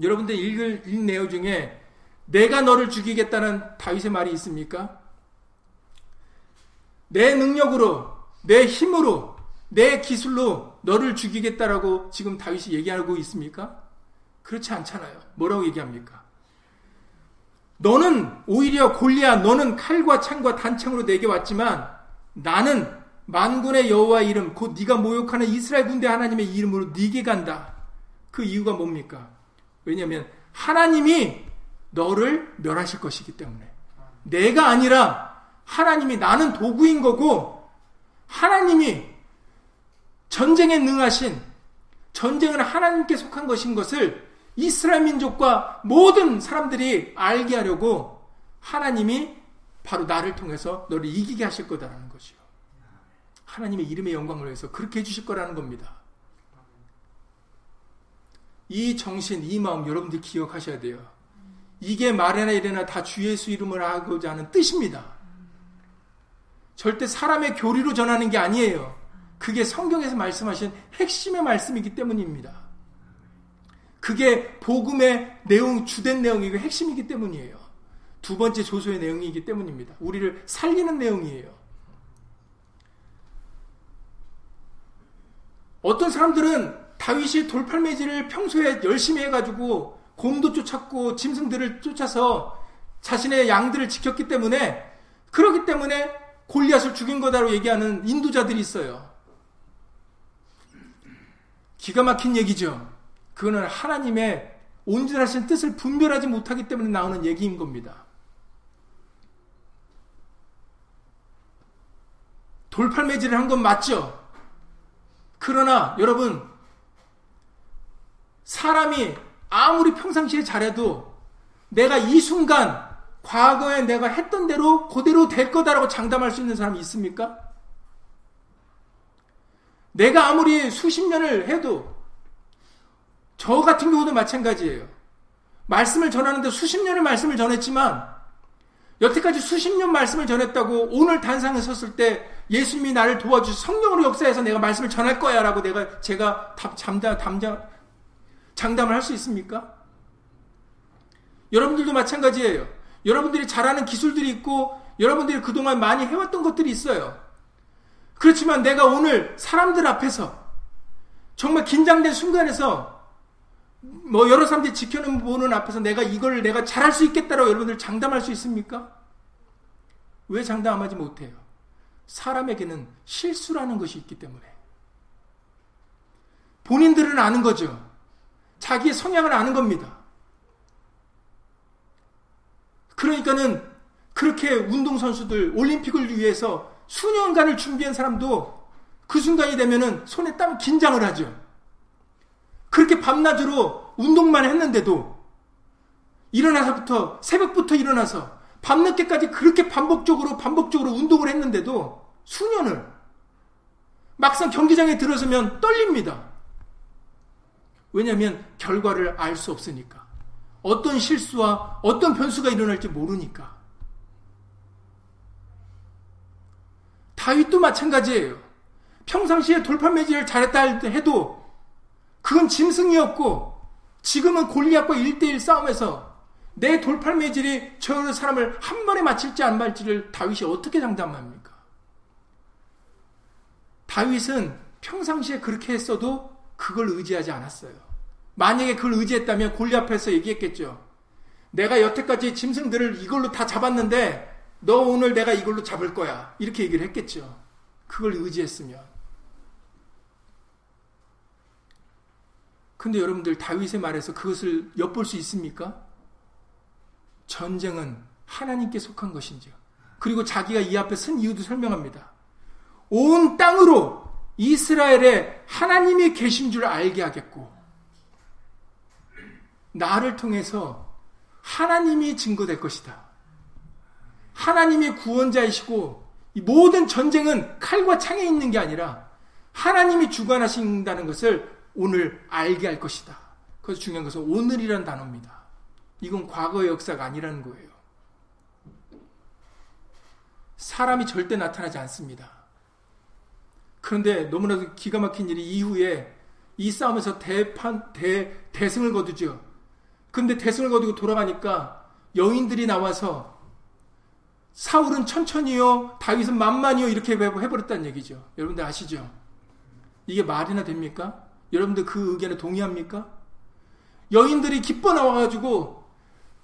여러분들 읽을 읽 내용 중에 내가 너를 죽이겠다는 다윗의 말이 있습니까? 내 능력으로, 내 힘으로, 내 기술로 너를 죽이겠다라고 지금 다윗이 얘기하고 있습니까? 그렇지 않잖아요. 뭐라고 얘기합니까? 너는 오히려 골리야 너는 칼과 창과 단창으로 내게 왔지만 나는 만군의 여호와 이름 곧 네가 모욕하는 이스라엘 군대 하나님의 이름으로 네게 간다. 그 이유가 뭡니까? 왜냐하면 하나님이 너를 멸하실 것이기 때문에 내가 아니라 하나님이 나는 도구인 거고 하나님이 전쟁에 능하신 전쟁은 하나님께 속한 것인 것을 이스라엘 민족과 모든 사람들이 알게 하려고 하나님이 바로 나를 통해서 너를 이기게 하실 거다라는 것이요. 하나님의 이름의 영광을 위해서 그렇게 해주실 거라는 겁니다. 이 정신, 이 마음 여러분들 기억하셔야 돼요. 이게 말이나 이래나 다 주 예수 이름을 하고자 하는 뜻입니다. 절대 사람의 교리로 전하는 게 아니에요. 그게 성경에서 말씀하신 핵심의 말씀이기 때문입니다. 그게 복음의 내용, 주된 내용이고 핵심이기 때문이에요. 두 번째 조소의 내용이기 때문입니다. 우리를 살리는 내용이에요. 어떤 사람들은 다윗이 돌팔매질을 평소에 열심히 해가지고 곰도 쫓았고 짐승들을 쫓아서 자신의 양들을 지켰기 때문에 그러기 때문에 골리앗을 죽인 거다로 얘기하는 인도자들이 있어요. 기가 막힌 얘기죠. 그거는 하나님의 온전하신 뜻을 분별하지 못하기 때문에 나오는 얘기인 겁니다. 돌팔매질을 한 건 맞죠? 그러나 여러분, 사람이 아무리 평상시에 잘해도 내가 이 순간 과거에 내가 했던 대로 그대로 될 거다라고 장담할 수 있는 사람이 있습니까? 내가 아무리 수십 년을 해도 저 같은 경우도 마찬가지예요. 말씀을 전하는데 수십 년의 말씀을 전했지만 여태까지 수십 년 말씀을 전했다고 오늘 단상에 섰을 때 예수님이 나를 도와주 성령으로 역사해서 내가 말씀을 전할 거야 라고 내가 제가 잠담, 담장, 장담을 할 수 있습니까? 여러분들도 마찬가지예요. 여러분들이 잘하는 기술들이 있고 여러분들이 그동안 많이 해왔던 것들이 있어요. 그렇지만 내가 오늘 사람들 앞에서 정말 긴장된 순간에서 뭐 여러 사람들이 지켜는 보는 앞에서 내가 이걸 내가 잘할 수 있겠다라고 여러분들 장담할 수 있습니까? 왜 장담하지 못해요? 사람에게는 실수라는 것이 있기 때문에. 본인들은 아는 거죠. 자기의 성향을 아는 겁니다. 그러니까는 그렇게 운동선수들 올림픽을 위해서 수년간을 준비한 사람도 그 순간이 되면은 손에 땀 긴장을 하죠. 그렇게 밤낮으로 운동만 했는데도 일어나서부터 새벽부터 일어나서 밤늦게까지 그렇게 반복적으로 반복적으로 운동을 했는데도 수년을 막상 경기장에 들어서면 떨립니다. 왜냐하면 결과를 알 수 없으니까. 어떤 실수와 어떤 변수가 일어날지 모르니까. 다윗도 마찬가지예요. 평상시에 돌판 매질을 잘했다 해도 그건 짐승이었고 지금은 골리앗과 1대1 싸움에서 내 돌팔매질이 저 사람을 한 번에 맞힐지 안 맞을지를 다윗이 어떻게 장담합니까? 다윗은 평상시에 그렇게 했어도 그걸 의지하지 않았어요. 만약에 그걸 의지했다면 골리앞에서 얘기했겠죠. 내가 여태까지 짐승들을 이걸로 다 잡았는데 너 오늘 내가 이걸로 잡을 거야. 이렇게 얘기를 했겠죠. 그걸 의지했으면. 근데 여러분들 다윗의 말에서 그것을 엿볼 수 있습니까? 전쟁은 하나님께 속한 것인지요. 그리고 자기가 이 앞에 선 이유도 설명합니다. 온 땅으로 이스라엘에 하나님이 계신 줄 알게 하겠고, 나를 통해서 하나님이 증거될 것이다. 하나님의 구원자이시고, 모든 전쟁은 칼과 창에 있는 게 아니라 하나님이 주관하신다는 것을 오늘 알게 할 것이다. 그래서 중요한 것은 오늘이란 단어입니다. 이건 과거의 역사가 아니라는 거예요. 사람이 절대 나타나지 않습니다. 그런데 너무나도 기가 막힌 일이 이후에 이 싸움에서 대판, 대, 대승을 거두죠. 근데 대승을 거두고 돌아가니까 여인들이 나와서 사울은 천천히요, 다윗은 만만히요, 이렇게 해버렸다는 얘기죠. 여러분들 아시죠? 이게 말이나 됩니까? 여러분들 그 의견에 동의합니까? 여인들이 기뻐 나와가지고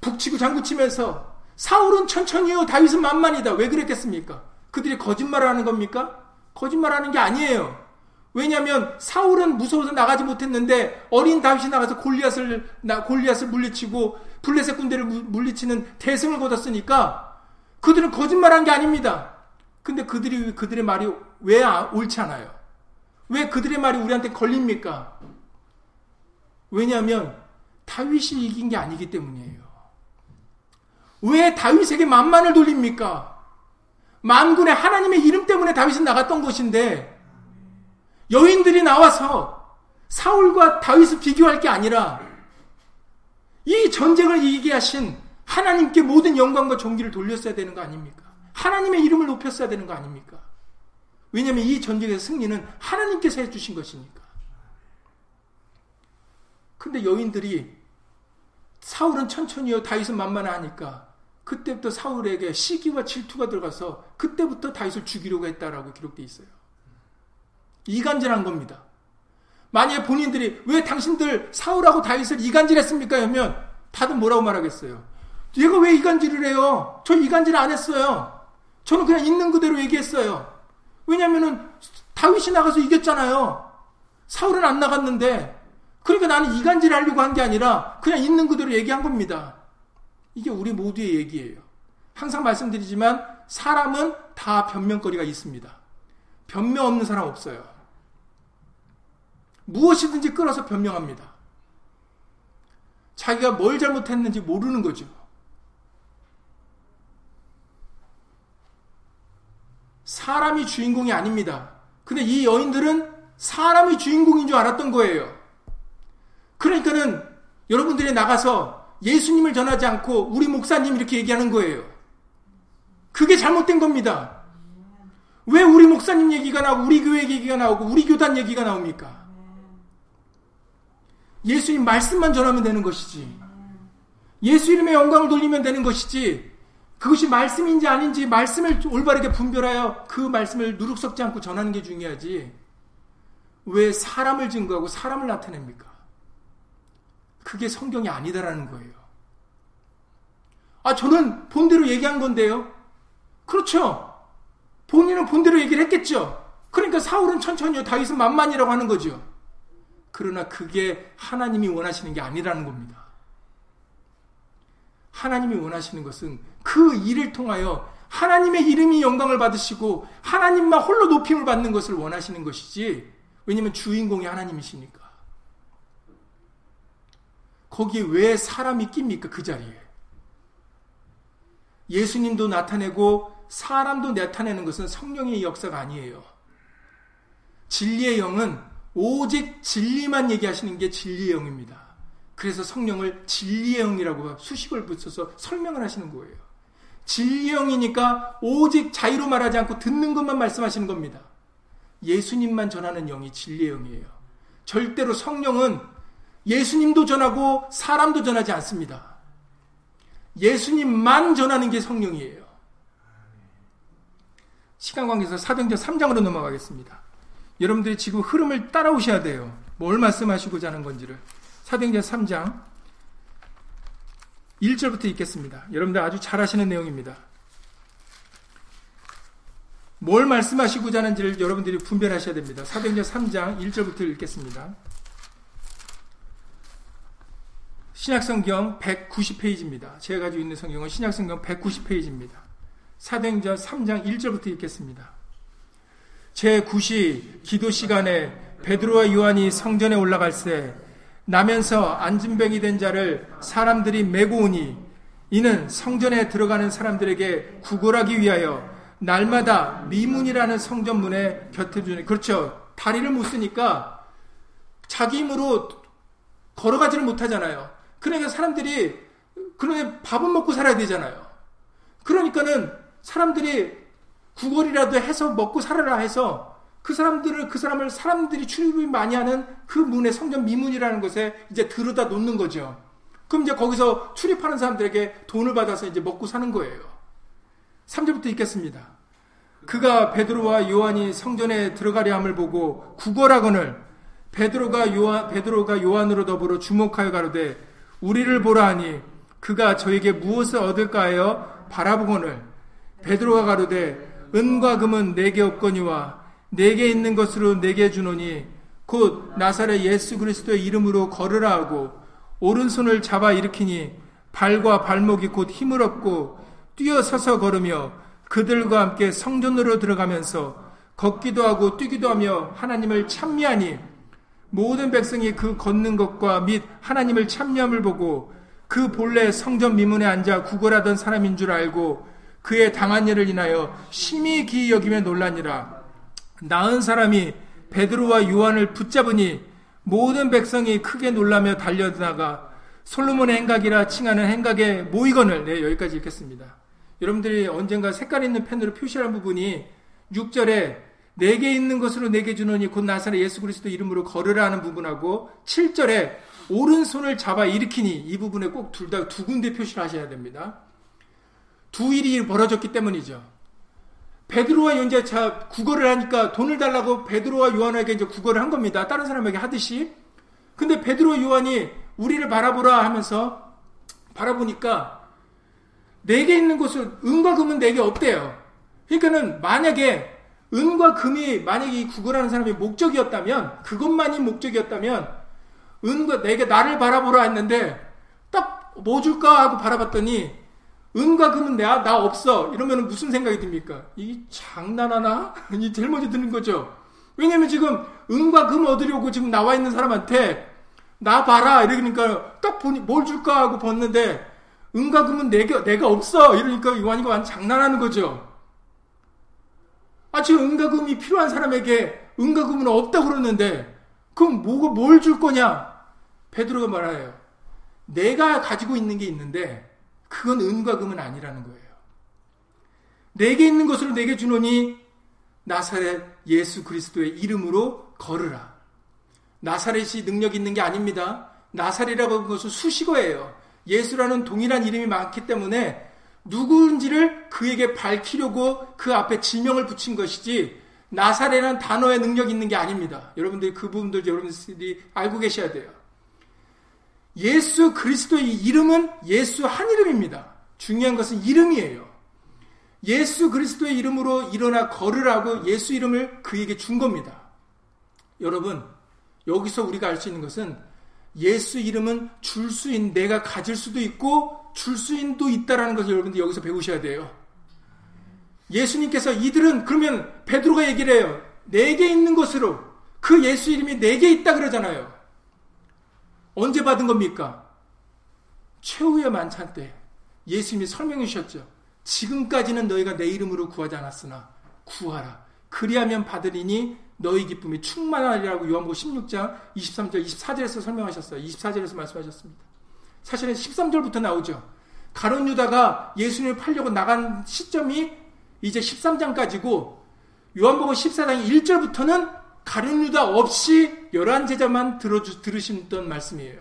북치고 장구치면서 사울은 천천히요, 다윗은 만만이다. 왜 그랬겠습니까? 그들이 거짓말을 하는 겁니까? 거짓말하는 게 아니에요. 왜냐하면 사울은 무서워서 나가지 못했는데 어린 다윗이 나가서 골리앗을 나 골리앗을 물리치고 블레셋 군대를 물리치는 대승을 거뒀으니까 그들은 거짓말한 게 아닙니다. 근데 그들이 그들의 말이 왜 아, 옳지 않아요? 왜 그들의 말이 우리한테 걸립니까? 왜냐하면 다윗이 이긴 게 아니기 때문이에요. 왜 다윗에게 만만을 돌립니까? 만군의 하나님의 이름 때문에 다윗은 나갔던 것인데 여인들이 나와서 사울과 다윗을 비교할 게 아니라 이 전쟁을 이기게 하신 하나님께 모든 영광과 존귀를 돌렸어야 되는 거 아닙니까? 하나님의 이름을 높였어야 되는 거 아닙니까? 왜냐하면 이 전쟁의 승리는 하나님께서 해주신 것이니까. 근데 여인들이 사울은 천천히요, 다윗은 만만하니까 그때부터 사울에게 시기와 질투가 들어가서 그때부터 다윗을 죽이려고 했다라고 기록되어 있어요. 이간질한 겁니다. 만약에 본인들이 왜 당신들 사울하고 다윗을 이간질했습니까? 하면 다들 뭐라고 말하겠어요? 얘가 왜 이간질을 해요? 저 이간질 안 했어요. 저는 그냥 있는 그대로 얘기했어요. 왜냐면은 다윗이 나가서 이겼잖아요. 사울은 안 나갔는데 그러니까 나는 이간질 하려고 한 게 아니라 그냥 있는 그대로 얘기한 겁니다. 이게 우리 모두의 얘기예요. 항상 말씀드리지만 사람은 다 변명거리가 있습니다. 변명 없는 사람 없어요. 무엇이든지 끌어서 변명합니다. 자기가 뭘 잘못했는지 모르는 거죠. 사람이 주인공이 아닙니다. 근데 이 여인들은 사람이 주인공인 줄 알았던 거예요. 그러니까는 여러분들이 나가서 예수님을 전하지 않고 우리 목사님 이렇게 얘기하는 거예요. 그게 잘못된 겁니다. 왜 우리 목사님 얘기가 나오고 우리 교회 얘기가 나오고 우리 교단 얘기가 나옵니까? 예수님 말씀만 전하면 되는 것이지. 예수 이름의 영광을 돌리면 되는 것이지. 그것이 말씀인지 아닌지 말씀을 올바르게 분별하여 그 말씀을 누룩 섞지 않고 전하는 게 중요하지. 왜 사람을 증거하고 사람을 나타냅니까? 그게 성경이 아니다라는 거예요. 아, 저는 본대로 얘기한 건데요. 그렇죠. 본인은 본대로 얘기를 했겠죠. 그러니까 사울은 천천히요, 다윗은 만만이라고 하는 거죠. 그러나 그게 하나님이 원하시는 게 아니라는 겁니다. 하나님이 원하시는 것은 그 일을 통하여 하나님의 이름이 영광을 받으시고 하나님만 홀로 높임을 받는 것을 원하시는 것이지. 왜냐면 주인공이 하나님이시니까. 거기에 왜 사람이 낍니까? 그 자리에. 예수님도 나타내고 사람도 나타내는 것은 성령의 역사가 아니에요. 진리의 영은 오직 진리만 얘기하시는 게 진리의 영입니다. 그래서 성령을 진리의 영이라고 수식을 붙여서 설명을 하시는 거예요. 진리의 영이니까 오직 자유로 말하지 않고 듣는 것만 말씀하시는 겁니다. 예수님만 전하는 영이 진리의 영이에요. 절대로 성령은 예수님도 전하고 사람도 전하지 않습니다. 예수님만 전하는 게 성령이에요. 시간 관계에서 사도행전 3장으로 넘어가겠습니다. 여러분들이 지금 흐름을 따라오셔야 돼요. 뭘 말씀하시고자 하는 건지를. 사도행전 3장 1절부터 읽겠습니다. 여러분들 아주 잘 아시는 내용입니다. 뭘 말씀하시고자 하는지를 여러분들이 분별하셔야 됩니다. 사도행전 3장 1절부터 읽겠습니다. 신약성경 190페이지입니다. 제가 가지고 있는 성경은 신약성경 190페이지입니다. 사도행전 3장 1절부터 읽겠습니다. 제9시 기도 시간에 베드로와 요한이 성전에 올라갈새 나면서 안진뱅이 된 자를 사람들이 메고 오니 이는 성전에 들어가는 사람들에게 구걸하기 위하여 날마다 미문이라는 성전문에 곁에 주는 그렇죠. 다리를 못 쓰니까 자기 힘으로 걸어가지를 못하잖아요. 그러니까 사람들이 그러니 밥은 먹고 살아야 되잖아요. 그러니까는 사람들이 구걸이라도 해서 먹고 살아라 해서 그 사람들을 그 사람을 사람들이 출입이 많이 하는 그 문에 성전 미문이라는 것에 이제 들여다 놓는 거죠. 그럼 이제 거기서 출입하는 사람들에게 돈을 받아서 이제 먹고 사는 거예요. 3절부터 읽겠습니다. 그가 베드로와 요한이 성전에 들어가려 함을 보고 구걸하거늘 베드로가 요한 베드로가 요한으로 더불어 주목하여 가로되 우리를 보라 하니 그가 저에게 무엇을 얻을까 하여 바라보거늘. 베드로가 가로되 은과 금은 내게 없거니와 내게 있는 것으로 내게 주노니 곧 나사렛 예수 그리스도의 이름으로 걸으라 하고 오른손을 잡아 일으키니 발과 발목이 곧 힘을 얻고 뛰어서서 걸으며 그들과 함께 성전으로 들어가면서 걷기도 하고 뛰기도 하며 하나님을 찬미하니 모든 백성이 그 걷는 것과 및 하나님을 참여함을 보고 그 본래 성전 미문에 앉아 구걸하던 사람인 줄 알고 그의 당한 일을 인하여 심히 기이 여기며 놀라니라. 나은 사람이 베드로와 요한을 붙잡으니 모든 백성이 크게 놀라며 달려나가 솔로몬의 행각이라 칭하는 행각에 모이건을 네, 여기까지 읽겠습니다. 여러분들이 언젠가 색깔 있는 펜으로 표시한 부분이 6절에 내게 있는 것으로 내게 주노니 곧 나사렛 예수 그리스도 이름으로 걸으라 하는 부분하고 7절에 오른손을 잡아 일으키니 이 부분에 꼭 둘 다 두 군데 표시를 하셔야 됩니다. 두 일이 벌어졌기 때문이죠. 베드로와 자 국어를 하니까 돈을 달라고 베드로와 요한에게 이제 국어를 한 겁니다. 다른 사람에게 하듯이. 근데 베드로와 요한이 우리를 바라보라 하면서 바라보니까 내게 있는 것은 은과 금은 내게 없대요. 그러니까는 만약에 은과 금이 만약에 이 구걸하는 사람이 목적이었다면 그것만이 목적이었다면 은과 내게 나를 바라보라 했는데 딱 뭐 줄까 하고 바라봤더니 은과 금은 내가 나 없어 이러면 무슨 생각이 듭니까? 이 장난하나? [laughs] 이 제일 먼저 드는 거죠. 왜냐면 지금 은과 금 얻으려고 지금 나와 있는 사람한테 나 봐라 이러니까 딱 보니 뭘 줄까 하고 봤는데 은과 금은 내가 내가 없어 이러니까 요한이가 완전 장난하는 거죠. 아, 지금 은가금이 필요한 사람에게 은가금은 없다고 그러는데, 그럼 뭐가, 뭘 줄 거냐? 베드로가 말해요. 내가 가지고 있는 게 있는데, 그건 은과 금은 아니라는 거예요. 내게 있는 것으로 내게 주노니, 나사렛 예수 그리스도의 이름으로 걸으라. 나사렛이 능력 있는 게 아닙니다. 나사렛이라고 하는 것은 수식어예요. 예수라는 동일한 이름이 많기 때문에 누구인지를 그에게 밝히려고 그 앞에 지명을 붙인 것이지 나사렛은 단어의 능력이 있는 게 아닙니다. 여러분들이 그 부분도 여러분들이 알고 계셔야 돼요. 예수 그리스도의 이름은 예수 한 이름입니다. 중요한 것은 이름이에요. 예수 그리스도의 이름으로 일어나 걸으라고 예수 이름을 그에게 준 겁니다. 여러분, 여기서 우리가 알 수 있는 것은 예수 이름은 줄 수 있는 내가 가질 수도 있고 줄 수인도 있다라는 것을 여러분들 여기서 배우셔야 돼요. 예수님께서 이들은 그러면 베드로가 얘기를 해요. 내게 있는 것으로 그 예수 이름이 내게 있다 그러잖아요. 언제 받은 겁니까? 최후의 만찬 때 예수님이 설명해 주셨죠. 지금까지는 너희가 내 이름으로 구하지 않았으나 구하라. 그리하면 받으리니 너희 기쁨이 충만하리라고 요한복음 16장 23절 24절에서 설명하셨어요. 24절에서 말씀하셨습니다. 사실은 13절부터 나오죠. 가론 유다가 예수님을 팔려고 나간 시점이 이제 13장까지고 요한복음 14장 1절부터는 가론 유다 없이 열한 제자만 들어주, 들으시던 말씀이에요.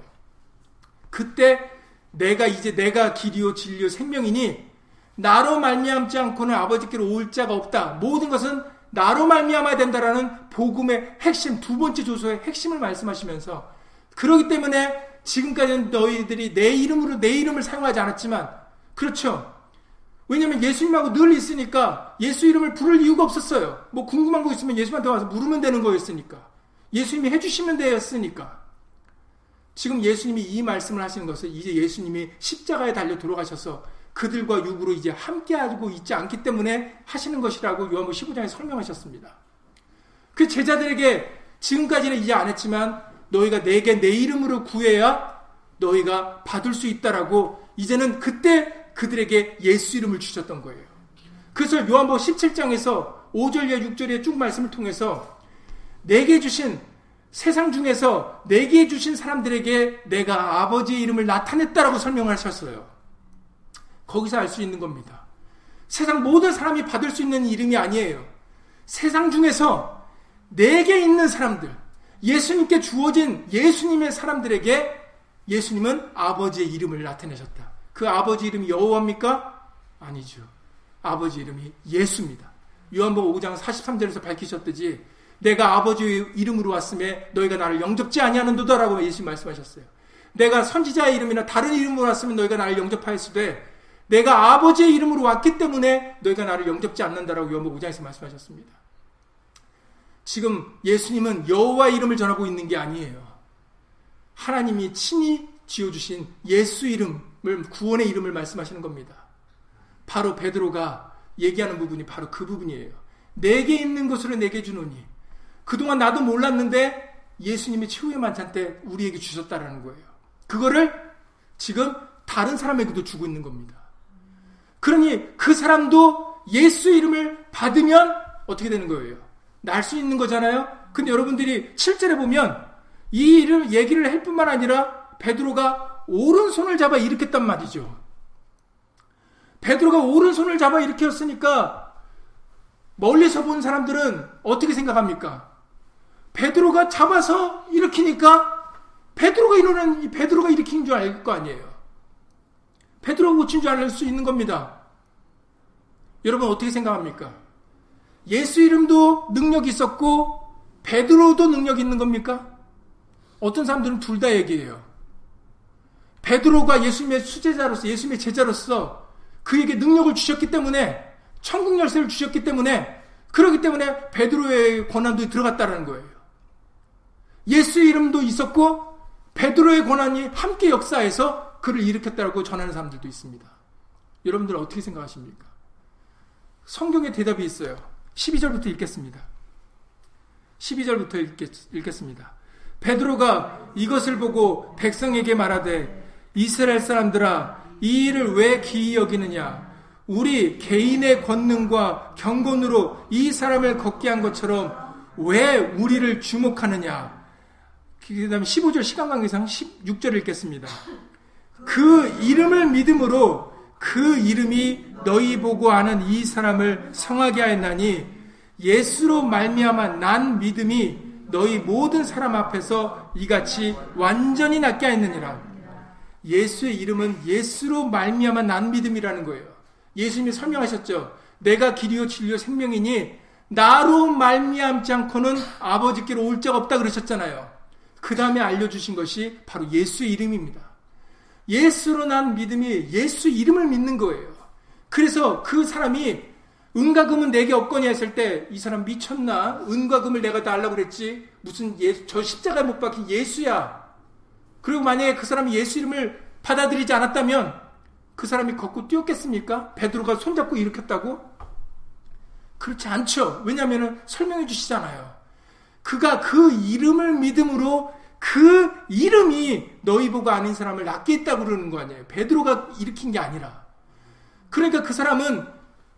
그때 내가 이제 내가 길이요 진리요 생명이니 나로 말미암지 않고는 아버지께로 올 자가 없다. 모든 것은 나로 말미암아야 된다라는 복음의 핵심 두 번째 조서의 핵심을 말씀하시면서 그러기 때문에 지금까지는 너희들이 내 이름으로 내 이름을 사용하지 않았지만 그렇죠. 왜냐면 예수님하고 늘 있으니까 예수 이름을 부를 이유가 없었어요. 뭐 궁금한 거 있으면 예수한테 와서 물으면 되는 거였으니까. 예수님이 해주시면 되었으니까. 지금 예수님이 이 말씀을 하시는 것은 이제 예수님이 십자가에 달려 돌아가셔서 그들과 육으로 이제 함께하고 있지 않기 때문에 하시는 것이라고 요한복 15장에 설명하셨습니다. 그 제자들에게 지금까지는 이제 안 했지만 너희가 내게 내 이름으로 구해야 너희가 받을 수 있다라고 이제는 그때 그들에게 예수 이름을 주셨던 거예요. 그래서 요한복 17장에서 5절과 6절의 쭉 말씀을 통해서 내게 주신 세상 중에서 내게 주신 사람들에게 내가 아버지의 이름을 나타냈다라고 설명하셨어요. 거기서 알 수 있는 겁니다. 세상 모든 사람이 받을 수 있는 이름이 아니에요. 세상 중에서 내게 있는 사람들, 예수님께 주어진 예수님의 사람들에게 예수님은 아버지의 이름을 나타내셨다. 그 아버지 이름이 여호와입니까? 아니죠. 아버지 이름이 예수입니다. 요한복음 5장 43절에서 밝히셨듯이 내가 아버지의 이름으로 왔음에 너희가 나를 영접지 아니하는도다라고 예수님 말씀하셨어요. 내가 선지자의 이름이나 다른 이름으로 왔으면 너희가 나를 영접하였으되 내가 아버지의 이름으로 왔기 때문에 너희가 나를 영접지 않는다라고 요한복음 5장에서 말씀하셨습니다. 지금 예수님은 여호와 이름을 전하고 있는 게 아니에요. 하나님이 친히 지어주신 예수 이름을 구원의 이름을 말씀하시는 겁니다. 바로 베드로가 얘기하는 부분이 바로 그 부분이에요. 내게 있는 것으로 내게 주노니 그동안 나도 몰랐는데 예수님이 최후의 만찬 때 우리에게 주셨다라는 거예요. 그거를 지금 다른 사람에게도 주고 있는 겁니다. 그러니 그 사람도 예수 이름을 받으면 어떻게 되는 거예요? 날 수 있는 거잖아요. 근데 여러분들이 7절에 보면 이 일을 얘기를 할 뿐만 아니라 베드로가 오른손을 잡아 일으켰단 말이죠. 베드로가 오른손을 잡아 일으켰으니까 멀리서 본 사람들은 어떻게 생각합니까? 베드로가 잡아서 일으키니까 베드로가 일어난 베드로가 일으킨 줄 알 거 아니에요. 베드로가 고친 줄 알 수 있는 겁니다. 여러분 어떻게 생각합니까? 예수 이름도 능력이 있었고 베드로도 능력 있는 겁니까? 어떤 사람들은 둘 다 얘기해요. 베드로가 예수님의 수제자로서 예수님의 제자로서 그에게 능력을 주셨기 때문에 천국 열쇠를 주셨기 때문에 그러기 때문에 베드로의 권한도 들어갔다는 거예요. 예수 이름도 있었고 베드로의 권한이 함께 역사해서 그를 일으켰다고 전하는 사람들도 있습니다. 여러분들 어떻게 생각하십니까? 성경에 대답이 있어요. 12절부터 읽겠습니다. 12절부터 읽겠, 습니다 베드로가 이것을 보고 백성에게 말하되 이스라엘 사람들아 이 일을 왜 기이 여기느냐 우리 개인의 권능과 경건으로 이 사람을 걷게 한 것처럼 왜 우리를 주목하느냐 그 다음에 15절 시간 관계상 16절 읽겠습니다. 그 이름을 믿음으로 그 이름이 너희 보고 아는 이 사람을 성하게 하였나니 예수로 말미암아 난 믿음이 너희 모든 사람 앞에서 이같이 완전히 낫게 하였느니라. 예수의 이름은 예수로 말미암아 난 믿음이라는 거예요. 예수님이 설명하셨죠. 내가 길이요 진리요 생명이니 나로 말미암지 않고는 아버지께로 올 자가 없다 그러셨잖아요. 그 다음에 알려주신 것이 바로 예수의 이름입니다. 예수로 난 믿음이 예수 이름을 믿는 거예요. 그래서 그 사람이 은과 금은 내게 없거니 했을 때 이 사람 미쳤나? 은과 금을 내가 달라고 그랬지. 무슨 예, 저 십자가에 못 박힌 예수야. 그리고 만약에 그 사람이 예수 이름을 받아들이지 않았다면 그 사람이 걷고 뛰었겠습니까? 베드로가 손잡고 일으켰다고? 그렇지 않죠. 왜냐하면 설명해 주시잖아요. 그가 그 이름을 믿음으로 그 이름이 너희 보고 아닌 사람을 낫게 했다고 그러는 거 아니에요. 베드로가 일으킨 게 아니라. 그러니까 그 사람은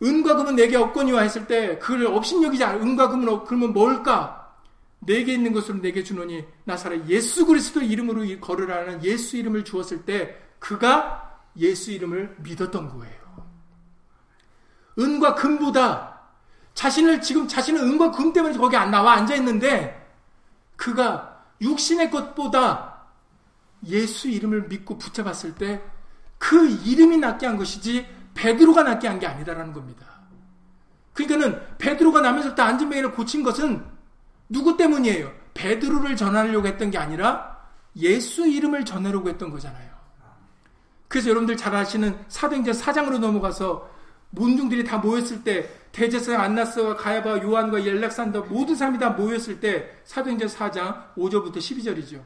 은과 금은 내게 없거니와 했을 때 그를 업신여기지 않아. 은과 금은 없, 그러면 뭘까? 내게 있는 것으로 내게 주노니 나사렛 예수 그리스도 이름으로 걸으라는 예수 이름을 주었을 때 그가 예수 이름을 믿었던 거예요. 은과 금보다 자신을 지금 자신은 은과 금 때문에 거기 안 나와 앉아 있는데 그가 육신의 것보다 예수 이름을 믿고 붙잡았을 때 그 이름이 낫게 한 것이지 베드로가 낫게 한 게 아니다라는 겁니다. 그러니까는 베드로가 남에서부터 안전뱅이를 고친 것은 누구 때문이에요? 베드로를 전하려고 했던 게 아니라 예수 이름을 전하려고 했던 거잖아요. 그래서 여러분들 잘 아시는 사도행전 4장으로 넘어가서 문중들이 다 모였을 때 대제사장 안나스와 가야바 요한과 엘렉산더 모든 사람이 다 모였을 때 사도행전 4장 5절부터 12절이죠.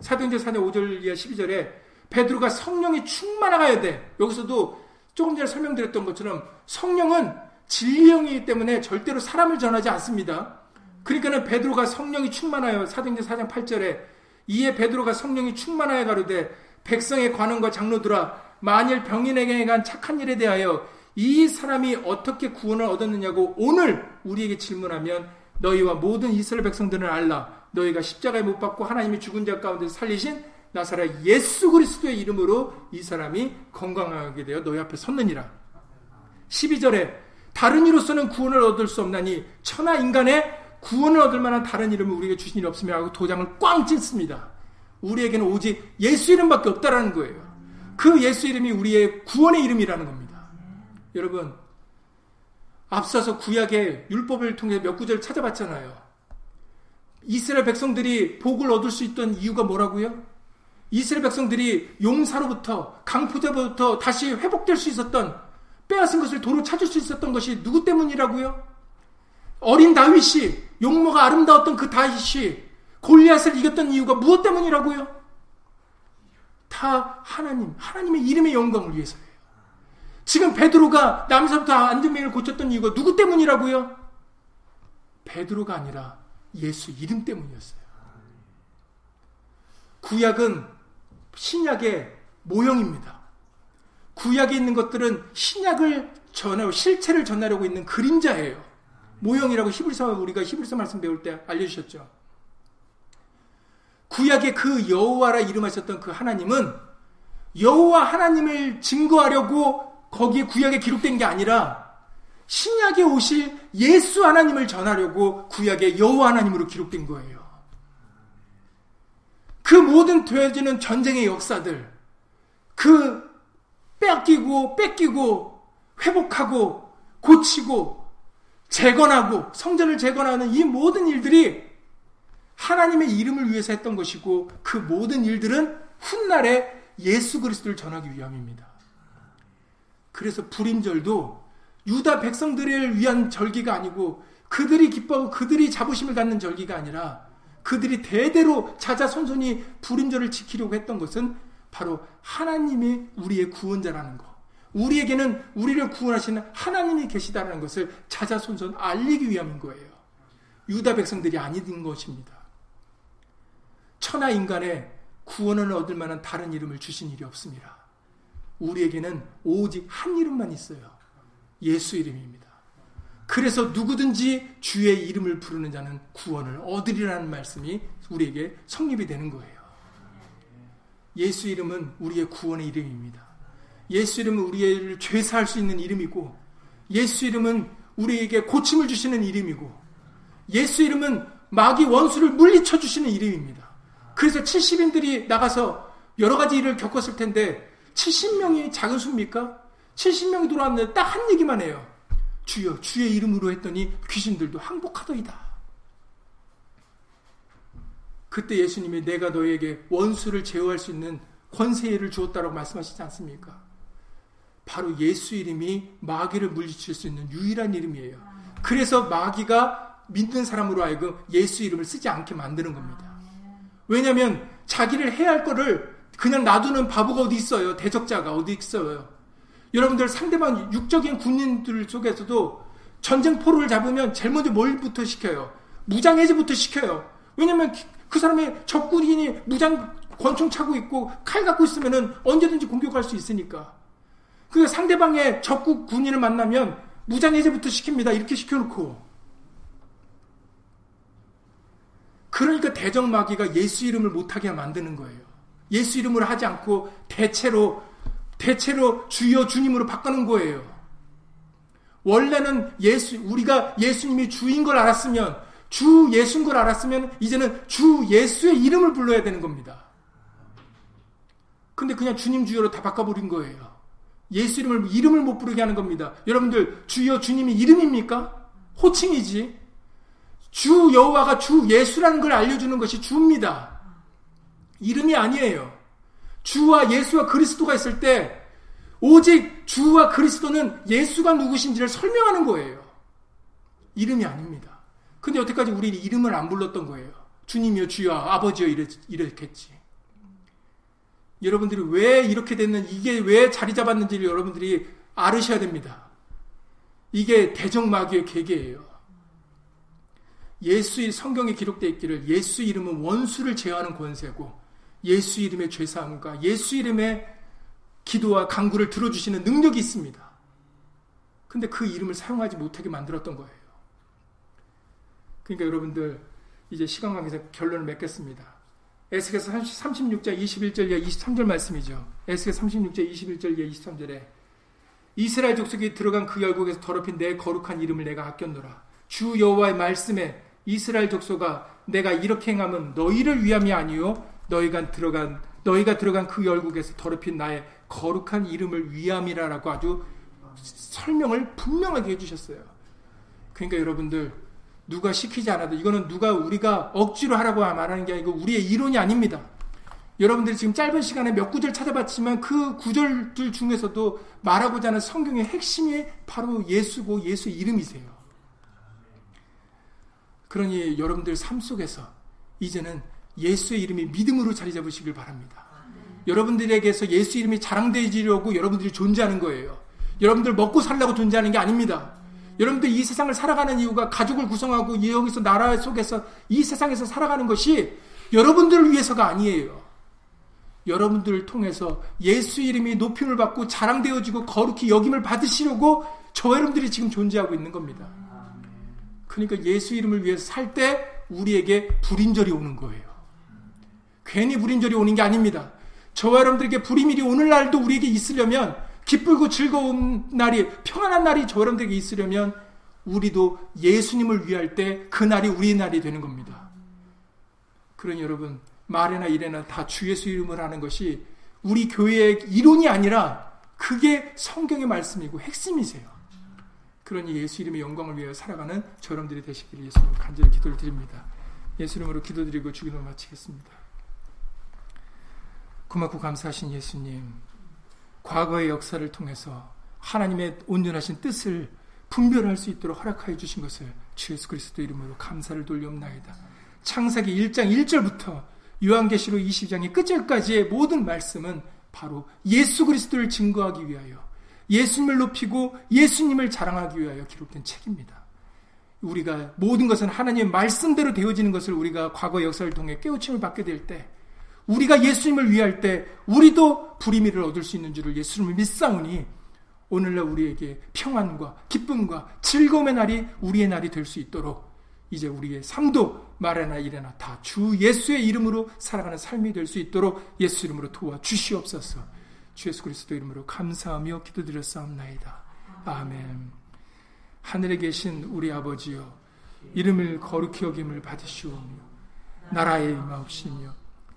사도행전 4장 5절 이하 12절에 베드로가 성령이 충만하가야 돼. 여기서도 조금 전에 설명드렸던 것처럼 성령은 진리형이기 때문에 절대로 사람을 전하지 않습니다. 그러니까는 베드로가 성령이 충만하여 사도행전 4장 8절에 이에 베드로가 성령이 충만하여 가로되 백성의 관원과 장로들아 만일 병인에게 행한 착한 일에 대하여 이 사람이 어떻게 구원을 얻었느냐고 오늘 우리에게 질문하면 너희와 모든 이스라엘 백성들은 알라 너희가 십자가에 못 박고 하나님이 죽은 자 가운데 살리신 나사렛 예수 그리스도의 이름으로 이 사람이 건강하게 되어 너희 앞에 섰느니라 12절에 다른 이로서는 구원을 얻을 수 없나니 천하 인간의 구원을 얻을 만한 다른 이름을 우리에게 주신 일이 없으며 하고 도장을 꽝 찍습니다. 우리에게는 오직 예수 이름밖에 없다라는 거예요. 그 예수 이름이 우리의 구원의 이름이라는 겁니다. 여러분, 앞서서 구약의 율법을 통해 몇 구절 찾아봤잖아요. 이스라엘 백성들이 복을 얻을 수 있던 이유가 뭐라고요? 이스라엘 백성들이 용사로부터 강포자로부터 다시 회복될 수 있었던 빼앗은 것을 도로 찾을 수 있었던 것이 누구 때문이라고요? 어린 다윗이 용모가 아름다웠던 그 다윗이 골리앗을 이겼던 이유가 무엇 때문이라고요? 다 하나님, 하나님의 이름의 영광을 위해서예요. 지금 베드로가 남서부터 안전병을 고쳤던 이유가 누구 때문이라고요? 베드로가 아니라 예수 이름 때문이었어요. 구약은 신약의 모형입니다. 구약에 있는 것들은 신약을 전하고 실체를 전하려고 있는 그림자예요. 모형이라고 히브리서 우리가 히브리서 말씀 배울 때 알려주셨죠. 구약의 그 여호와라 이름하셨던 그 하나님은 여호와 하나님을 증거하려고 거기에 구약에 기록된 게 아니라 신약에 오실 예수 하나님을 전하려고 구약의 여호와 하나님으로 기록된 거예요. 그 모든 되어지는 전쟁의 역사들, 그 빼앗기고 뺏기고 회복하고 고치고 재건하고 성전을 재건하는 이 모든 일들이 하나님의 이름을 위해서 했던 것이고 그 모든 일들은 훗날에 예수 그리스도를 전하기 위함입니다. 그래서 불임절도 유다 백성들을 위한 절기가 아니고 그들이 기뻐하고 그들이 자부심을 갖는 절기가 아니라 그들이 대대로 자자손손이 불임절을 지키려고 했던 것은 바로 하나님이 우리의 구원자라는 것. 우리에게는 우리를 구원하시는 하나님이 계시다는 것을 자자손손 알리기 위함인 거예요. 유다 백성들이 아닌 것입니다. 천하 인간의 구원을 얻을 만한 다른 이름을 주신 일이 없습니다. 우리에게는 오직 한 이름만 있어요. 예수 이름입니다. 그래서 누구든지 주의 이름을 부르는 자는 구원을 얻으리라는 말씀이 우리에게 성립이 되는 거예요. 예수 이름은 우리의 구원의 이름입니다. 예수 이름은 우리를 죄사할 수 있는 이름이고 예수 이름은 우리에게 고침을 주시는 이름이고 예수 이름은 마귀 원수를 물리쳐 주시는 이름입니다. 그래서 70인들이 나가서 여러 가지 일을 겪었을 텐데 70명이 작은 수입니까? 70명이 돌아왔는데 딱 한 얘기만 해요. 주여 주의 이름으로 했더니 귀신들도 항복하더이다. 그때 예수님이 내가 너에게 원수를 제어할 수 있는 권세를 주었다라고 말씀하시지 않습니까? 바로 예수 이름이 마귀를 물리칠 수 있는 유일한 이름이에요. 그래서 마귀가 믿는 사람으로 하여금 예수 이름을 쓰지 않게 만드는 겁니다. 왜냐하면 자기를 해야 할 거를 그냥 놔두는 바보가 어디 있어요? 대적자가 어디 있어요? 여러분들 상대방 육적인 군인들 속에서도 전쟁포를 잡으면 제일 먼저 뭘부터 시켜요? 무장 해제부터 시켜요. 왜냐면 그 사람의 적군인이 무장 권총 차고 있고 칼 갖고 있으면은 언제든지 공격할 수 있으니까. 그 상대방의 적국 군인을 만나면 무장 해제부터 시킵니다. 이렇게 시켜놓고. 그러니까 대적 마귀가 예수 이름을 못하게 만드는 거예요. 예수 이름을 하지 않고 대체로, 대체로 주여 주님으로 바꾸는 거예요. 원래는 예수, 우리가 예수님이 주인 걸 알았으면, 주 예수인 걸 알았으면, 이제는 주 예수의 이름을 불러야 되는 겁니다. 근데 그냥 주님 주여로 다 바꿔버린 거예요. 예수 이름을 이름을 못 부르게 하는 겁니다. 여러분들 주여 주님이 이름입니까? 호칭이지. 주 여호와가 주 예수라는 걸 알려주는 것이 주입니다. 이름이 아니에요. 주와 예수와 그리스도가 있을 때 오직 주와 그리스도는 예수가 누구신지를 설명하는 거예요. 이름이 아닙니다. 근데 여태까지 우리 이름을 안 불렀던 거예요. 주님이여 주여 아버지여 이랬, 이랬겠지. 여러분들이 왜 이렇게 됐는 이게 왜 자리 잡았는지를 여러분들이 알으셔야 됩니다. 이게 대적마귀의 계계예요. 예수의 성경에 기록되어 있기를 예수 이름은 원수를 제어하는 권세고 예수 이름의 죄사함과 예수 이름의 기도와 강구를 들어주시는 능력이 있습니다. 근데 그 이름을 사용하지 못하게 만들었던 거예요. 그러니까 여러분들 이제 시간 관계에서 결론을 맺겠습니다. 에스겔서 36장 21절 이 23절 말씀이죠. 에스겔 36장 21절 이 23절에 이스라엘 족속이 들어간 그 열국에서 더럽힌 내 거룩한 이름을 내가 아꼈노라. 주 여호와의 말씀에 이스라엘 족속아 내가 이렇게 행하면 너희를 위함이 아니요 너희가 들어간 너희가 들어간 그 열국에서 더럽힌 나의 거룩한 이름을 위함이라라고 아주 설명을 분명하게 해주셨어요. 그러니까 여러분들 누가 시키지 않아도 이거는 누가 우리가 억지로 하라고 말하는 게 아니고 우리의 이론이 아닙니다. 여러분들이 지금 짧은 시간에 몇 구절 찾아봤지만 그 구절들 중에서도 말하고자 하는 성경의 핵심이 바로 예수고 예수 이름이세요. 그러니 여러분들 삶 속에서 이제는 예수의 이름이 믿음으로 자리 잡으시길 바랍니다. 여러분들에게서 예수 이름이 자랑되지려고 여러분들이 존재하는 거예요. 여러분들 먹고 살라고 존재하는 게 아닙니다. 여러분들 이 세상을 살아가는 이유가 가족을 구성하고 여기서 나라 속에서 이 세상에서 살아가는 것이 여러분들을 위해서가 아니에요. 여러분들을 통해서 예수 이름이 높임을 받고 자랑되어지고 거룩히 여김을 받으시려고 저 여러분들이 지금 존재하고 있는 겁니다. 그러니까 예수 이름을 위해서 살 때 우리에게 불임절이 오는 거예요. 괜히 불임절이 오는 게 아닙니다. 저와 여러분들에게 불임일이 오늘날도 우리에게 있으려면 기쁘고 즐거운 날이 평안한 날이 저 여러분들에게 있으려면 우리도 예수님을 위할 때 그 날이 우리의 날이 되는 겁니다. 그러니 여러분 말이나 일에나 다 주 예수 이름을 하는 것이 우리 교회의 이론이 아니라 그게 성경의 말씀이고 핵심이세요. 그러니 예수 이름의 영광을 위하여 살아가는 저 여러분들이 되시기를 예수님 간절히 기도를 드립니다. 예수 이름으로 기도드리고 주기도 마치겠습니다. 고맙고 감사하신 예수님. 과거의 역사를 통해서 하나님의 온전하신 뜻을 분별할 수 있도록 허락하여 주신 것을 주 예수 그리스도 이름으로 감사를 돌려옵나이다. 창세기 1장 1절부터 요한계시록 20장의 끝절까지의 모든 말씀은 바로 예수 그리스도를 증거하기 위하여 예수님을 높이고 예수님을 자랑하기 위하여 기록된 책입니다. 우리가 모든 것은 하나님의 말씀대로 되어지는 것을 우리가 과거 역사를 통해 깨우침을 받게 될 때 우리가 예수님을 위할 때 우리도 불의미를 얻을 수 있는 줄을 예수님을 믿사오니 오늘날 우리에게 평안과 기쁨과 즐거움의 날이 우리의 날이 될 수 있도록 이제 우리의 삶도 말이나 일에나 다 주 예수의 이름으로 살아가는 삶이 될 수 있도록 예수 이름으로 도와 주시옵소서. 주 예수 그리스도 이름으로 감사하며 기도드렸사옵나이다. 아멘. 하늘에 계신 우리 아버지여 이름을 거룩히 여김을 받으시오며 나라의 임하옵시며